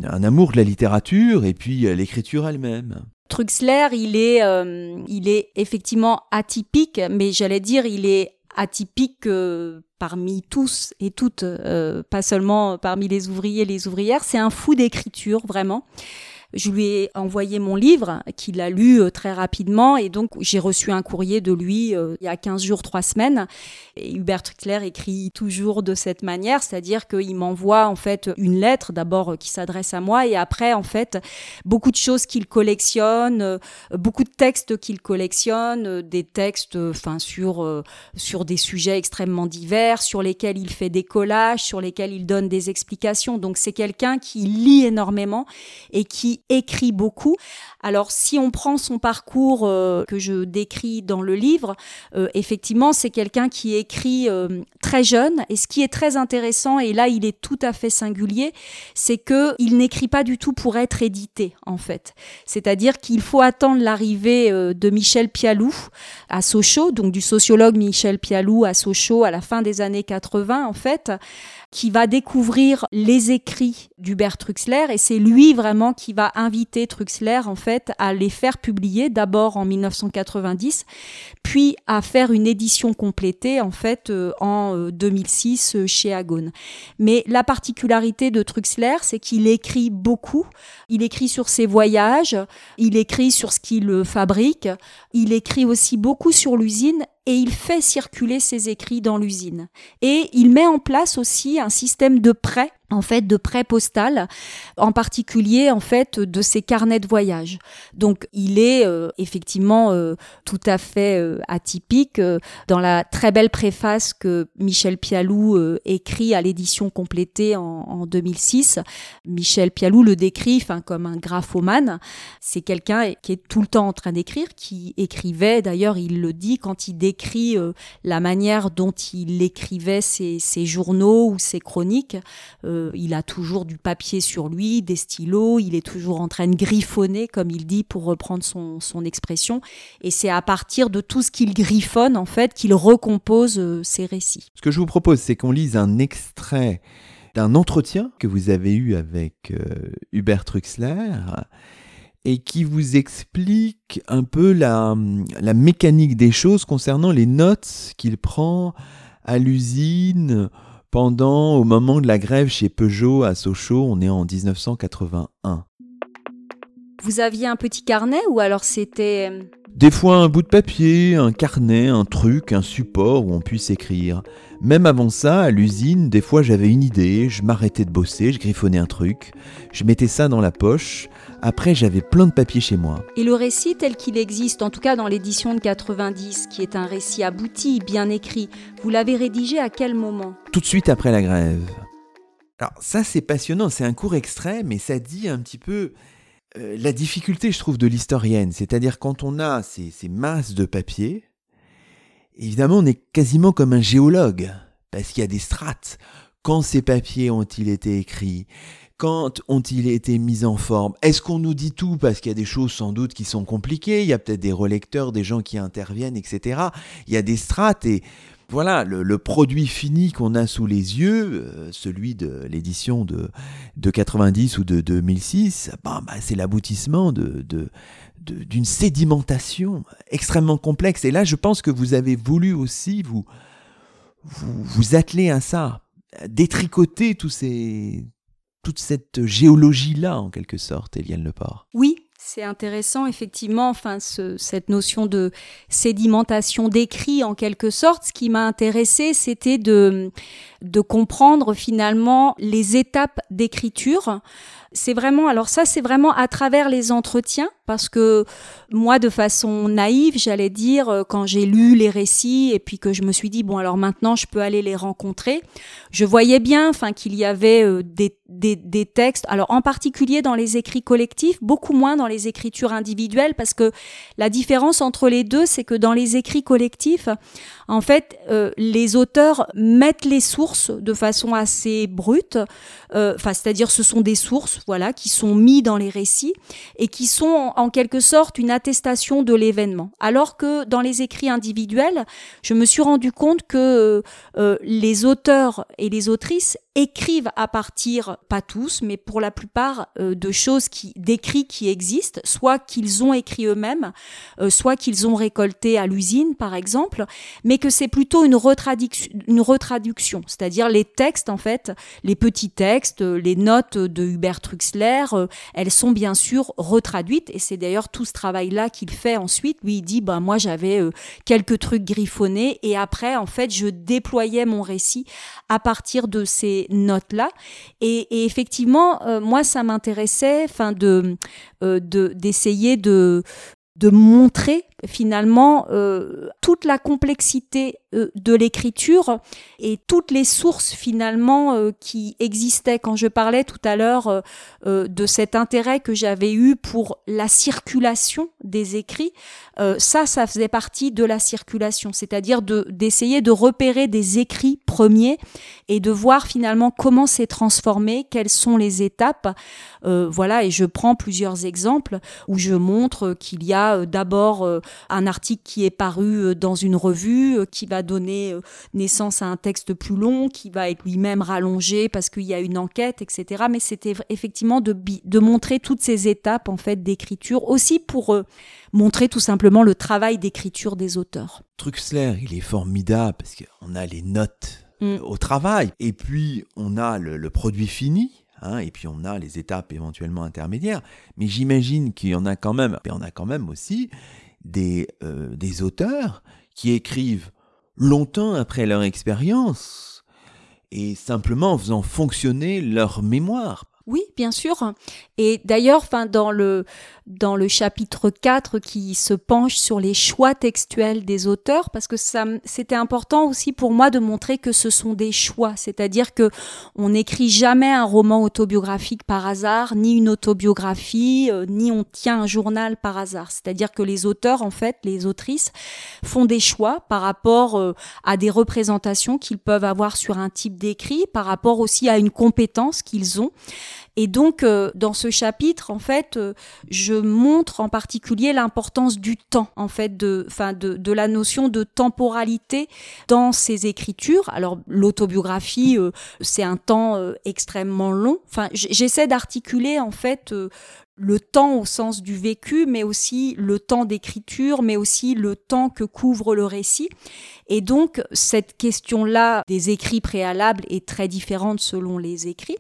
[SPEAKER 1] un amour de la littérature et puis euh, l'écriture elle-même.
[SPEAKER 2] Truxler, il est, euh, il est effectivement atypique, mais j'allais dire, il est atypique parmi tous et toutes, pas seulement parmi les ouvriers et les ouvrières. C'est un fou d'écriture, vraiment. Je lui ai envoyé mon livre qu'il a lu euh, très rapidement et donc j'ai reçu un courrier de lui euh, il y a 15 jours, 3 semaines. Et Hubert Truxler écrit toujours de cette manière, c'est-à-dire qu'il m'envoie en fait une lettre d'abord euh, qui s'adresse à moi et après en fait beaucoup de choses qu'il collectionne, beaucoup de textes qu'il collectionne, des textes enfin sur sur des sujets extrêmement divers, sur lesquels il fait des collages, sur lesquels il donne des explications. Donc c'est quelqu'un qui lit énormément et qui écrit beaucoup. Alors si on prend son parcours euh, que je décris dans le livre, euh, effectivement c'est quelqu'un qui écrit euh, très jeune et ce qui est très intéressant et là il est tout à fait singulier, c'est que il n'écrit pas du tout pour être édité en fait. C'est-à-dire qu'il faut attendre l'arrivée de Michel Pialou à Sochaux, donc du sociologue Michel Pialou à Sochaux à la fin des années 80 en fait qui va découvrir les écrits d'Hubert Truxler et c'est lui vraiment qui va inviter Truxler en fait à les faire publier d'abord en 1990 puis à faire une édition complétée en fait euh, en 2006 euh, chez Agone. Mais la particularité de Truxler, c'est qu'il écrit beaucoup, il écrit sur ses voyages, il écrit sur ce qu'il fabrique, il écrit aussi beaucoup sur l'usine et il fait circuler ses écrits dans l'usine. Et il met en place aussi un système de prêt en fait de prêt postal, en particulier en fait de ses carnets de voyage. Donc il est euh, effectivement euh, tout à fait euh, atypique dans la très belle préface que Michel Pialou écrit à l'édition complétée en, en, 2006. Michel Pialou le décrit comme un graphomane. C'est quelqu'un qui est tout le temps en train d'écrire, qui écrivait d'ailleurs il le dit quand il décrit la manière dont il écrivait ses, journaux ou ses chroniques. Euh, il a toujours du papier sur lui, des stylos, il est toujours en train de griffonner, comme il dit, pour reprendre son, expression. Et c'est à partir de tout ce qu'il griffonne, en fait, qu'il recompose euh, ses récits.
[SPEAKER 1] Ce que je vous propose, c'est qu'on lise un extrait d'un entretien que vous avez eu avec euh, Hubert Truxler et qui vous explique un peu la, la mécanique des choses concernant les notes qu'il prend à l'usine, pendant, au moment de la grève chez Peugeot à Sochaux, on est en 1981.
[SPEAKER 2] Vous aviez un petit carnet ou alors c'était... Euh,
[SPEAKER 1] Des fois un bout de papier, un carnet, un truc, un support où on puisse écrire. Même avant ça, à l'usine, des fois j'avais une idée, je m'arrêtais de bosser, je griffonnais un truc, je mettais ça dans la poche, après, j'avais plein de papiers chez moi.
[SPEAKER 2] Et le récit tel qu'il existe, en tout cas dans l'édition de 90, qui est un récit abouti, bien écrit, vous l'avez rédigé à quel moment?
[SPEAKER 1] Tout de suite après la grève. Alors ça, c'est passionnant, c'est un court extrait, mais ça dit un petit peu euh, la difficulté, je trouve, de l'historienne. C'est-à-dire quand on a ces, ces masses de papier, évidemment, on est quasiment comme un géologue, parce qu'il y a des strates. Quand ces papiers ont-ils été écrits? Quand ont-ils été mis en forme? Est-ce qu'on nous dit tout parce qu'il y a des choses sans doute qui sont compliquées? Il y a peut-être des relecteurs, des gens qui interviennent, etc. Il y a des strates et voilà, le, produit fini qu'on a sous les yeux, euh, celui de l'édition de, de 90 ou de 2006, bah, c'est l'aboutissement de, d'une sédimentation extrêmement complexe. Et là, je pense que vous avez voulu aussi vous, vous atteler à ça, détricoter tous ces, toute cette géologie-là, en quelque sorte, Eliane Leport.
[SPEAKER 2] Oui, c'est intéressant, effectivement, enfin, cette notion de sédimentation d'écrit, en quelque sorte. Ce qui m'a intéressé, c'était de, de comprendre finalement les étapes d'écriture. C'est vraiment, alors ça, c'est vraiment à travers les entretiens, parce que moi, de façon naïve, j'allais dire, euh, quand j'ai lu les récits et puis que je me suis dit, bon, alors maintenant, je peux aller les rencontrer, je voyais bien, enfin, qu'il y avait euh, des, des, textes, alors en particulier dans les écrits collectifs, beaucoup moins dans les écritures individuelles, parce que la différence entre les deux, c'est que dans les écrits collectifs, en fait, euh, les auteurs mettent les sources de façon assez brute, enfin, c'est-à-dire ce sont des sources, voilà, qui sont mis dans les récits et qui sont en quelque sorte une attestation de l'événement. Alors que dans les écrits individuels, je me suis rendu compte que euh, les auteurs et les autrices écrivent à partir, pas tous, mais pour la plupart, euh, de choses qui, d'écrits qui existent, soit qu'ils ont écrit eux-mêmes, euh, soit qu'ils ont récolté à l'usine, par exemple, mais que c'est plutôt une, retraduction, une retraduction, c'est-à-dire les textes, en fait, les petits textes, les notes de Hubert Truxler, elles sont bien sûr retraduites, et c'est d'ailleurs tout ce travail-là qu'il fait ensuite. Lui, il dit, ben moi j'avais quelques trucs griffonnés, et après, en fait, je déployais mon récit à partir de ces notes-là. Et, effectivement, euh, moi, ça m'intéressait, enfin, de euh, d'essayer de de montrer finalement euh, toute la complexité euh, de l'écriture et toutes les sources finalement euh, qui existaient. Quand je parlais tout à l'heure de cet intérêt que j'avais eu pour la circulation des écrits ça ça faisait partie de la circulation. C'est-à-dire de d'essayer de repérer des écrits premiers et de voir finalement comment c'est transformé quelles sont les étapes. Voilà et je prends plusieurs exemples où je montre qu'il y a d'abord un article qui est paru euh, dans une revue, euh, qui va donner euh, naissance à un texte plus long, qui va être lui-même rallongé parce qu'il y a une enquête, etc. Mais c'était effectivement de, de montrer toutes ces étapes en fait d'écriture, aussi pour montrer tout simplement le travail d'écriture des auteurs.
[SPEAKER 1] Truxler, il est formidable parce qu'on a les notes mm. au travail et puis on a le, produit fini. Hein, et puis on a les étapes éventuellement intermédiaires, mais j'imagine qu'il y en a quand même, et on a quand même aussi des, euh, des auteurs qui écrivent longtemps après leur expérience et simplement en faisant fonctionner leur mémoire.
[SPEAKER 2] Oui, bien sûr. Et d'ailleurs, dans le, dans le chapitre 4 qui se penche sur les choix textuels des auteurs, parce que ça, c'était important aussi pour moi de montrer que ce sont des choix. C'est-à-dire que on n'écrit jamais un roman autobiographique par hasard, ni une autobiographie, euh, ni on tient un journal par hasard. C'est-à-dire que les auteurs, en fait, les autrices, font des choix par rapport euh, à des représentations qu'ils peuvent avoir sur un type d'écrit, par rapport aussi à une compétence qu'ils ont. Et donc, euh, dans ce chapitre, en fait, euh, je montre en particulier l'importance du temps, en fait, de, enfin, de, de, la notion de temporalité dans ces écritures. Alors, l'autobiographie, euh, c'est un temps extrêmement long. Enfin, j'essaie d'articuler, en fait, le temps au sens du vécu, mais aussi le temps d'écriture, mais aussi le temps que couvre le récit. Et donc, cette question-là des écrits préalables est très différente selon les écrits.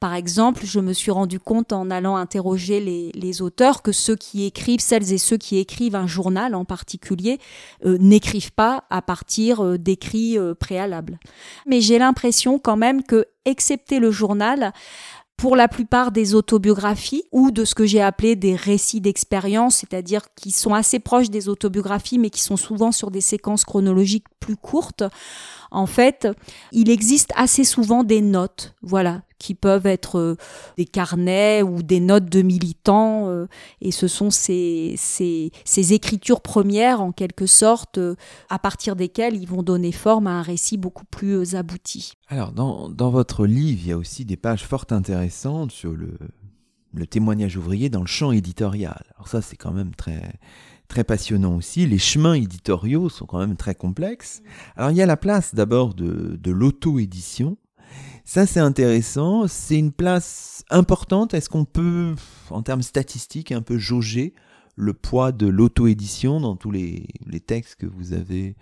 [SPEAKER 2] Par exemple, je me suis rendu compte en allant interroger les, auteurs que ceux qui écrivent, celles et ceux qui écrivent un journal en particulier, euh, n'écrivent pas à partir euh, d'écrits euh, préalables. Mais j'ai l'impression quand même que, excepté le journal, pour la plupart des autobiographies ou de ce que j'ai appelé des récits d'expérience, c'est-à-dire qui sont assez proches des autobiographies mais qui sont souvent sur des séquences chronologiques plus courtes, en fait, il existe assez souvent des notes, voilà, qui peuvent être euh, des carnets ou des notes de militants, euh, et ce sont ces, ces, ces, écritures premières, en quelque sorte, euh, à partir desquelles ils vont donner forme à un récit beaucoup plus abouti.
[SPEAKER 1] Alors, dans, dans votre livre, il y a aussi des pages fort intéressantes sur le, le témoignage ouvrier dans le champ éditorial. Alors ça, c'est quand même très très passionnant aussi. Les chemins éditoriaux sont quand même très complexes. Alors il y a la place d'abord de, de l'auto-édition. Ça c'est intéressant, c'est une place importante. Est-ce qu'on peut, en termes statistiques, un peu jauger le poids de l'auto-édition dans tous les, les, textes que vous avez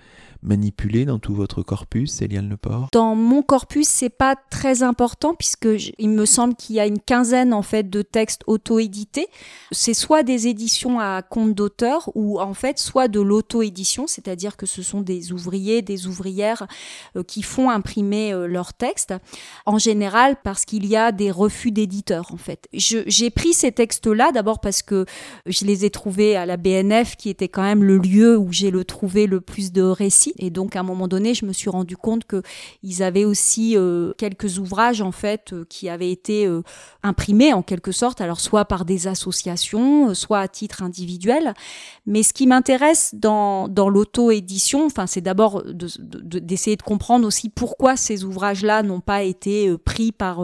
[SPEAKER 1] manipulés dans tout votre corpus, Eliane Leport?
[SPEAKER 2] Dans mon corpus, c'est pas très important puisque il me semble qu'il y a une quinzaine en fait de textes auto-édités. C'est soit des éditions à compte d'auteur ou en fait soit de l'auto-édition, c'est-à-dire que ce sont des ouvriers, des ouvrières euh, qui font imprimer euh, leurs textes. En général, parce qu'il y a des refus d'éditeurs en fait. J'ai pris ces textes-là d'abord parce que je les ai trouvé à la BNF, qui était quand même le lieu où j'ai le trouvé le plus de récits. Et donc, à un moment donné, je me suis rendu compte que ils avaient aussi euh, quelques ouvrages, en fait, euh, qui avaient été euh, imprimés, en quelque sorte, alors soit par des associations, soit à titre individuel. Mais ce qui m'intéresse dans, dans l'auto-édition, enfin, c'est d'abord d'essayer de, comprendre aussi pourquoi ces ouvrages-là n'ont pas été pris par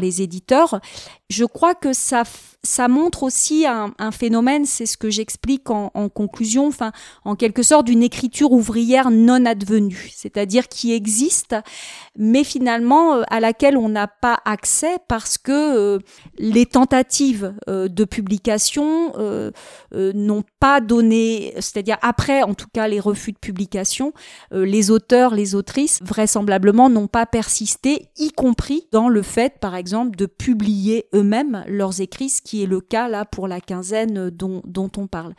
[SPEAKER 2] les éditeurs. Je crois que ça, ça montre aussi un, phénomène, c'est ce que j'explique en, conclusion, enfin, en quelque sorte d'une écriture ouvrière non advenue, c'est-à-dire qui existe, mais finalement euh, à laquelle on n'a pas accès parce que euh, les tentatives euh, de publication n'ont pas donné, c'est-à-dire après en tout cas les refus de publication, les auteurs, les autrices vraisemblablement n'ont pas persisté, y compris dans le fait par exemple de publier eux-mêmes leurs écrits, ce qui est le cas là pour la quinzaine dont, dont on parle.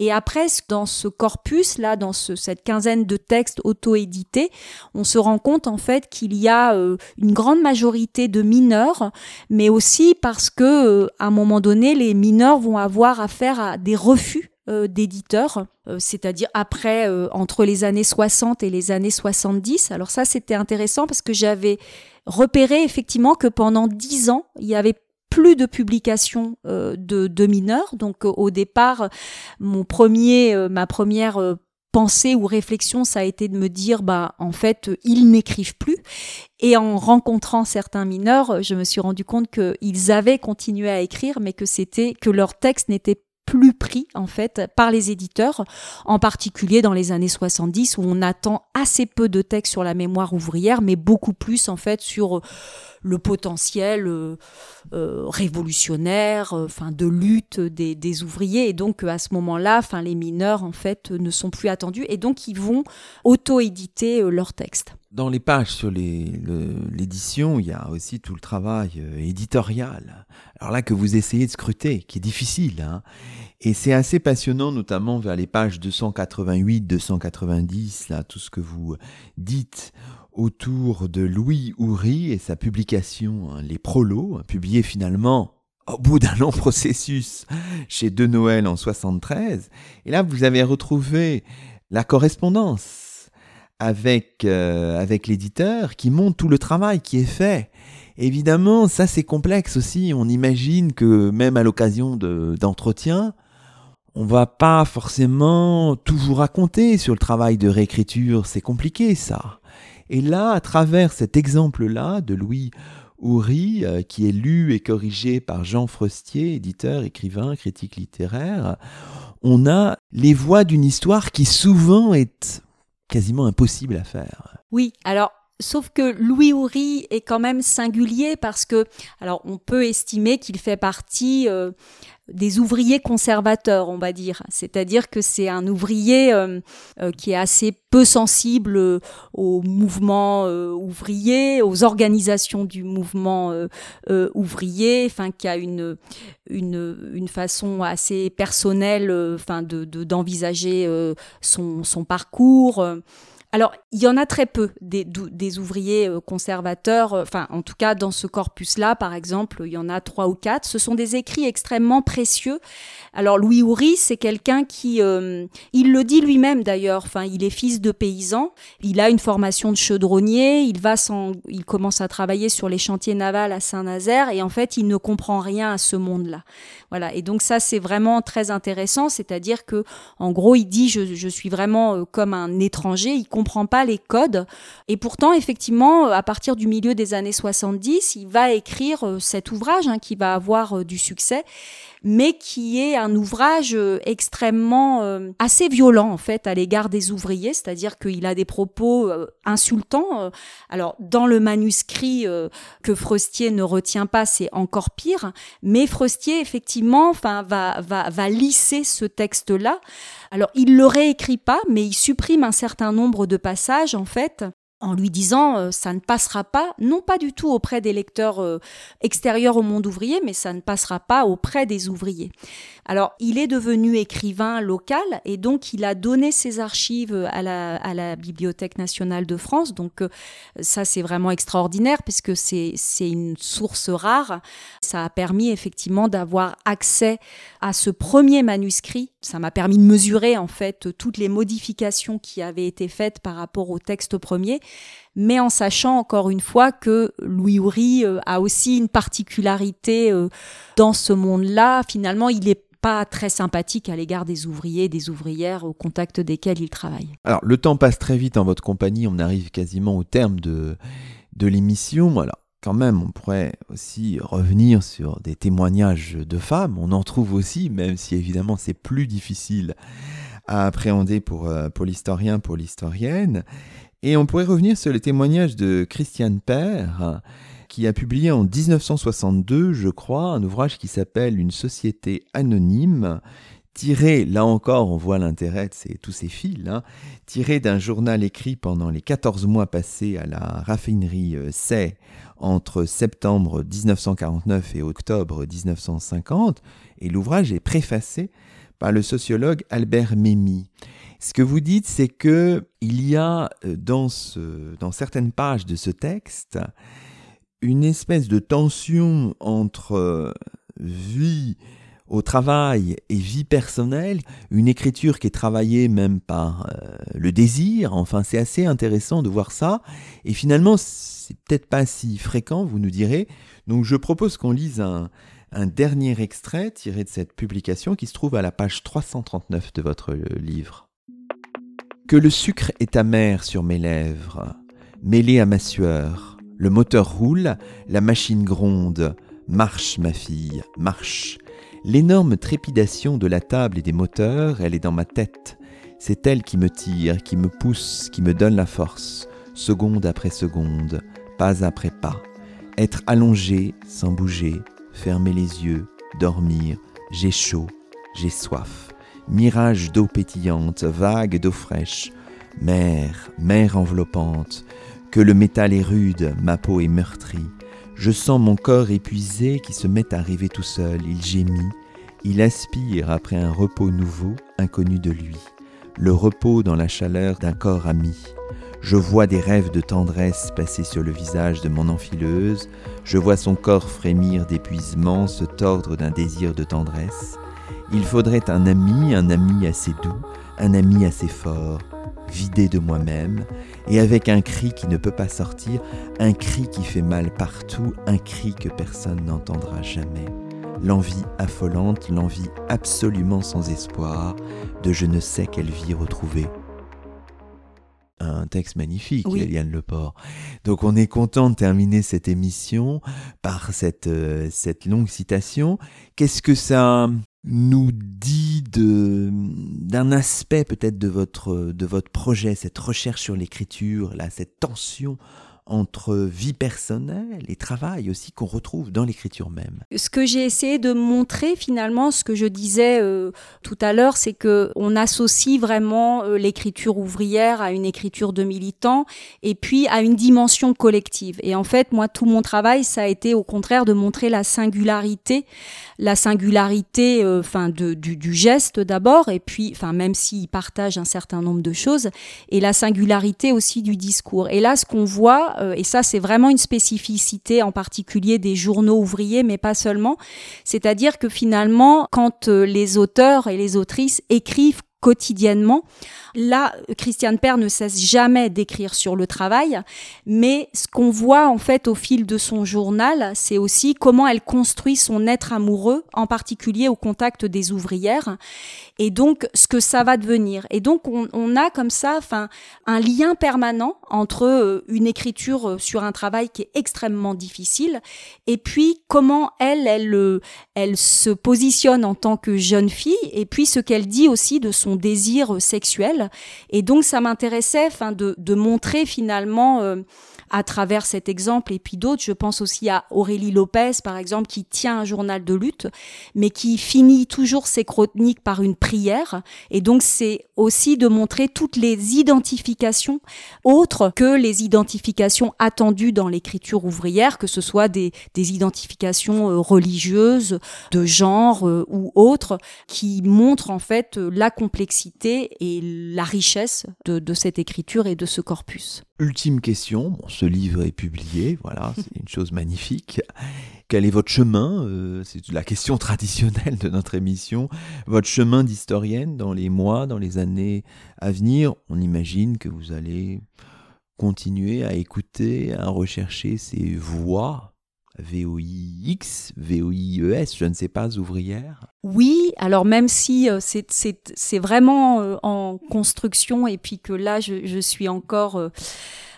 [SPEAKER 2] Et après, dans ce corpus, là, dans cette quinzaine de textes auto-édités, on se rend compte en fait qu'il y a euh, une grande majorité de mineurs, mais aussi parce que euh, à un moment donné, les mineurs vont avoir affaire à des refus euh, d'éditeurs, c'est-à-dire après, entre les années 60 et les années 70. Alors ça, c'était intéressant parce que j'avais repéré effectivement que pendant dix ans, il y avait plus de publications euh, de, de, mineurs. Donc euh, au départ, mon premier, euh, ma première pensée ou réflexion, ça a été de me dire, bah en fait, ils n'écrivent plus. Et en rencontrant certains mineurs, je me suis rendu compte qu'ils avaient continué à écrire, mais que c'était que leur texte n'était plus pris en fait par les éditeurs, en particulier dans les années 70 où on attend assez peu de textes sur la mémoire ouvrière, mais beaucoup plus en fait sur le potentiel euh, euh, révolutionnaire, euh, enfin de lutte des, ouvriers. Et donc à ce moment-là, enfin les mineurs en fait ne sont plus attendus et donc ils vont auto-éditer leurs textes.
[SPEAKER 1] Dans les pages sur l'édition, il y a aussi tout le travail éditorial. Alors là que vous essayez de scruter, qui est difficile. Hein. Et c'est assez passionnant, notamment vers les pages 288, 290, là, tout ce que vous dites autour de Louis Houry et sa publication hein, Les Prolos, hein, publiée finalement au bout d'un long processus chez De Noël en 73. Et là, vous avez retrouvé la correspondance avec, euh, avec l'éditeur qui montre tout le travail qui est fait. Évidemment, ça c'est complexe aussi. On imagine que même à l'occasion d'entretiens, on va pas forcément tout vous raconter sur le travail de réécriture. C'est compliqué ça. Et là, à travers cet exemple-là de Louis Houry, euh, qui est lu et corrigé par Jean Frostier, éditeur, écrivain, critique littéraire, on a les voix d'une histoire qui souvent est quasiment impossible à faire.
[SPEAKER 2] Oui, alors Sauf que Louis Houry est quand même singulier parce que, alors, on peut estimer qu'il fait partie euh, des ouvriers conservateurs, on va dire. C'est-à-dire que c'est un ouvrier euh, euh, qui est assez peu sensible euh, au mouvement ouvrier, aux organisations du mouvement ouvrier, enfin qui a une façon assez personnelle, enfin de d'envisager son parcours. Alors, il y en a très peu des, ouvriers euh, conservateurs, euh, enfin, en tout cas, dans ce corpus-là, par exemple, il y en a trois ou quatre. Ce sont des écrits extrêmement précieux. Alors, Louis Houry, c'est quelqu'un qui, euh, il le dit lui-même d'ailleurs, enfin, il est fils de paysan, il a une formation de chaudronnier, il va il commence à travailler sur les chantiers navals à Saint-Nazaire, et en fait, il ne comprend rien à ce monde-là. Voilà. Et donc, ça, c'est vraiment très intéressant, c'est-à-dire que, en gros, il dit, je, suis vraiment comme un étranger, pas les codes. Et pourtant, effectivement, à partir du milieu des années 70, il va écrire euh, cet ouvrage hein, qui va avoir euh, du succès mais qui est un ouvrage euh, extrêmement assez violent en fait à l'égard des ouvriers, c'est-à-dire qu'il a des propos insultants. alors dans le manuscrit que Frostier ne retient pas, c'est encore pire, mais Frostier effectivement, va va va lisser ce texte-là alors, il le réécrit pas, mais il supprime un certain nombre de passages, en fait, en lui disant euh, ça ne passera pas, non pas du tout auprès des lecteurs euh, extérieurs au monde ouvrier, mais ça ne passera pas auprès des ouvriers. Alors, il est devenu écrivain local et donc il a donné ses archives à la, Bibliothèque nationale de France. Donc, euh, ça, c'est vraiment extraordinaire puisque c'est une source rare. Ça a permis effectivement d'avoir accès à ce premier manuscrit. Ça m'a permis de mesurer en fait toutes les modifications qui avaient été faites par rapport au texte premier mais en sachant encore une fois que Louis Houry euh, a aussi une particularité euh, dans ce monde-là. Finalement, il est pas très sympathique à l'égard des ouvriers des ouvrières au contact desquels il travaille.
[SPEAKER 1] Alors, le temps passe très vite en votre compagnie, on arrive quasiment au terme de, de l'émission. Voilà. quand même, on pourrait aussi revenir sur des témoignages de femmes. On en trouve aussi, même si évidemment c'est plus difficile à appréhender pour, euh, pour l'historien, pour l'historienne. Et on pourrait revenir sur le témoignage de Christiane Père, qui a publié en 1962, je crois, un ouvrage qui s'appelle Une société anonyme, tiré, là encore, on voit l'intérêt de tous ces fils, hein, tiré d'un journal écrit pendant les 14 mois passés à la raffinerie euh, Say entre septembre 1949 et octobre 1950, et l'ouvrage est préfacé par le sociologue Albert Memmi. Ce que vous dites, c'est que il y a euh, dans, ce, dans certaines pages de ce texte une espèce de tension entre euh, vie au travail et vie personnelle, une écriture qui est travaillée même par euh, le désir, enfin c'est assez intéressant de voir ça, et finalement c'est peut-être pas si fréquent, vous nous direz, donc je propose qu'on lise un, un dernier extrait tiré de cette publication qui se trouve à la page 339 de votre euh, livre. Que le sucre est amer sur mes lèvres, mêlé à ma sueur, le moteur roule, la machine gronde, marche ma fille, marche, L'énorme trépidation de la table et des moteurs, elle est dans ma tête. C'est elle qui me tire, qui me pousse, qui me donne la force, seconde après seconde, pas après pas. Être allongé, sans bouger, fermer les yeux, dormir, j'ai chaud, j'ai soif. Mirage d'eau pétillante, vague d'eau fraîche, mer, mer enveloppante, que le métal est rude, ma peau est meurtrie. Je sens mon corps épuisé qui se met à rêver tout seul. Il gémit. Il aspire après un repos nouveau, inconnu de lui. Le repos dans la chaleur d'un corps ami. Je vois des rêves de tendresse passer sur le visage de mon enfileuse. Je vois son corps frémir d'épuisement, se tordre d'un désir de tendresse. Il faudrait un ami, un ami assez doux, un ami assez fort, vidé de moi-même, et avec un cri qui ne peut pas sortir, un cri qui fait mal partout, un cri que personne n'entendra jamais. L'envie affolante, l'envie absolument sans espoir de je ne sais quelle vie retrouvée. Un texte magnifique, Eliane Leport. Donc on est content de terminer cette émission par cette, euh, cette longue citation. Qu'est-ce que ça nous dit de d'un aspect peut-être de votre de votre projet, cette recherche sur l'écriture, là, cette tension entre vie personnelle et travail aussi qu'on retrouve dans l'écriture même.
[SPEAKER 2] Ce que j'ai essayé de montrer finalement, ce que je disais euh, tout à l'heure, c'est que on associe vraiment euh, l'écriture ouvrière à une écriture de militant et puis à une dimension collective. Et en fait, moi, tout mon travail, ça a été au contraire de montrer la singularité, la singularité, euh, enfin du, du, geste d'abord, et puis, enfin même s'il partage un certain nombre de choses, et la singularité aussi du discours. Et là, ce qu'on voit euh, et ça c'est vraiment une spécificité en particulier des journaux ouvriers, mais pas seulement, c'est-à-dire que finalement, quand euh, les auteurs et les autrices écrivent quotidiennement, Là, Christiane Père ne cesse jamais d'écrire sur le travail, mais ce qu'on voit en fait au fil de son journal, c'est aussi comment elle construit son être amoureux, en particulier au contact des ouvrières, et donc ce que ça va devenir. Et donc on, a comme ça, enfin, un lien permanent entre euh, une écriture euh, sur un travail qui est extrêmement difficile, et puis comment elle, elle, euh, elle se positionne en tant que jeune fille, et puis ce qu'elle dit aussi de son désir sexuel et donc ça m'intéressait enfin de, montrer finalement à travers cet exemple et puis d'autres. Je pense aussi à Aurélie Lopez, par exemple, qui tient un journal de lutte, mais qui finit toujours ses chroniques par une Et donc, c'est aussi de montrer toutes les identifications autres que les identifications attendues dans l'écriture ouvrière, que ce soit des, identifications euh, religieuses, de genre euh, ou autres, qui montrent en fait la complexité et la richesse de cette écriture et de ce corpus.
[SPEAKER 1] Ultime question, ce livre est publié, voilà, c'est une chose magnifique. Quel est votre chemin euh, C'est la question traditionnelle de notre émission. Votre chemin d'historienne dans les mois, dans les années à venir. On imagine que vous allez continuer à écouter, à rechercher ces voix VOIX, VOIES, je ne sais pas, ouvrières
[SPEAKER 2] Oui, alors même si euh, c'est vraiment euh, en construction et puis que là, je, je suis encore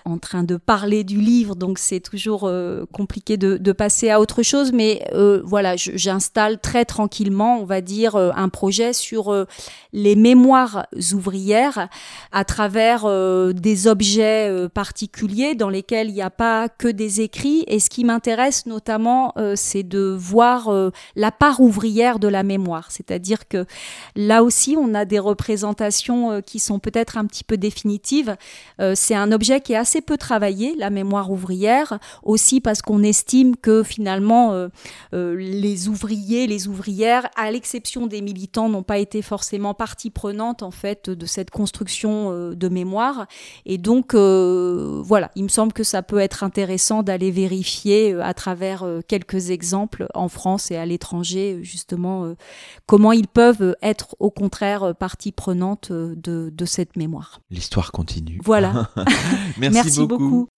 [SPEAKER 2] en train de parler du livre, donc c'est toujours euh, compliqué de, passer à autre chose. Mais euh, voilà, j'installe très tranquillement, on va dire, euh, un projet sur les mémoires ouvrières à travers des objets particuliers dans lesquels il n'y a pas que des écrits. Et ce qui m'intéresse notamment, c'est de voir la part ouvrière de la mémoire. C'est-à-dire que là aussi, on a des représentations qui sont peut-être un petit peu définitives. c'est un objet qui est assez peu travaillé, la mémoire ouvrière, aussi parce qu'on estime que finalement euh, euh, les ouvriers, les ouvrières, à l'exception des militants, n'ont pas été forcément partie prenante en fait de cette construction euh, de mémoire. Et donc voilà, il me semble que ça peut être intéressant d'aller vérifier à travers quelques exemples en France et à l'étranger justement comment ils peuvent être au contraire partie prenante de, de cette mémoire.
[SPEAKER 1] L'histoire continue.
[SPEAKER 2] Voilà. Merci, beaucoup.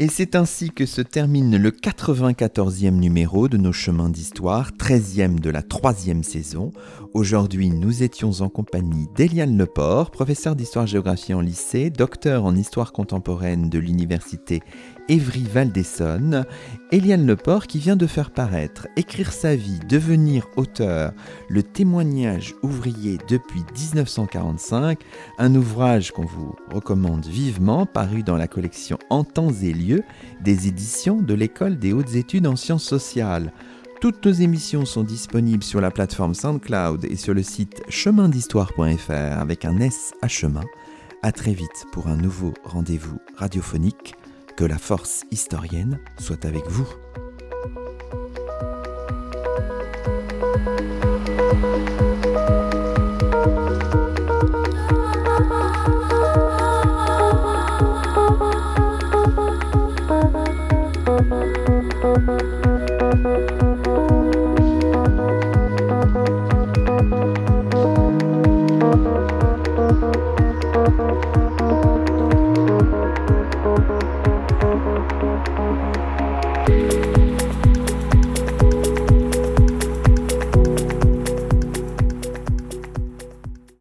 [SPEAKER 1] Et c'est ainsi que se termine le 94e numéro de nos chemins d'histoire, 13e de la troisième saison. Aujourd'hui, nous étions en compagnie d'Eliane Leport, professeur d'histoire-géographie en lycée, docteur en histoire contemporaine de l'université Évry-Val d'Essonne, Eliane Leport qui vient de faire paraître Écrire sa vie, devenir auteur, le témoignage ouvrier depuis 1945, un ouvrage qu'on vous recommande vivement, paru dans la collection En temps et lieu des éditions de l'École des hautes études en sciences sociales. Toutes nos émissions sont disponibles sur la plateforme SoundCloud et sur le site chemindhistoire.fr avec un S à chemin. A très vite pour un nouveau rendez-vous radiophonique. Que la force historienne soit avec vous.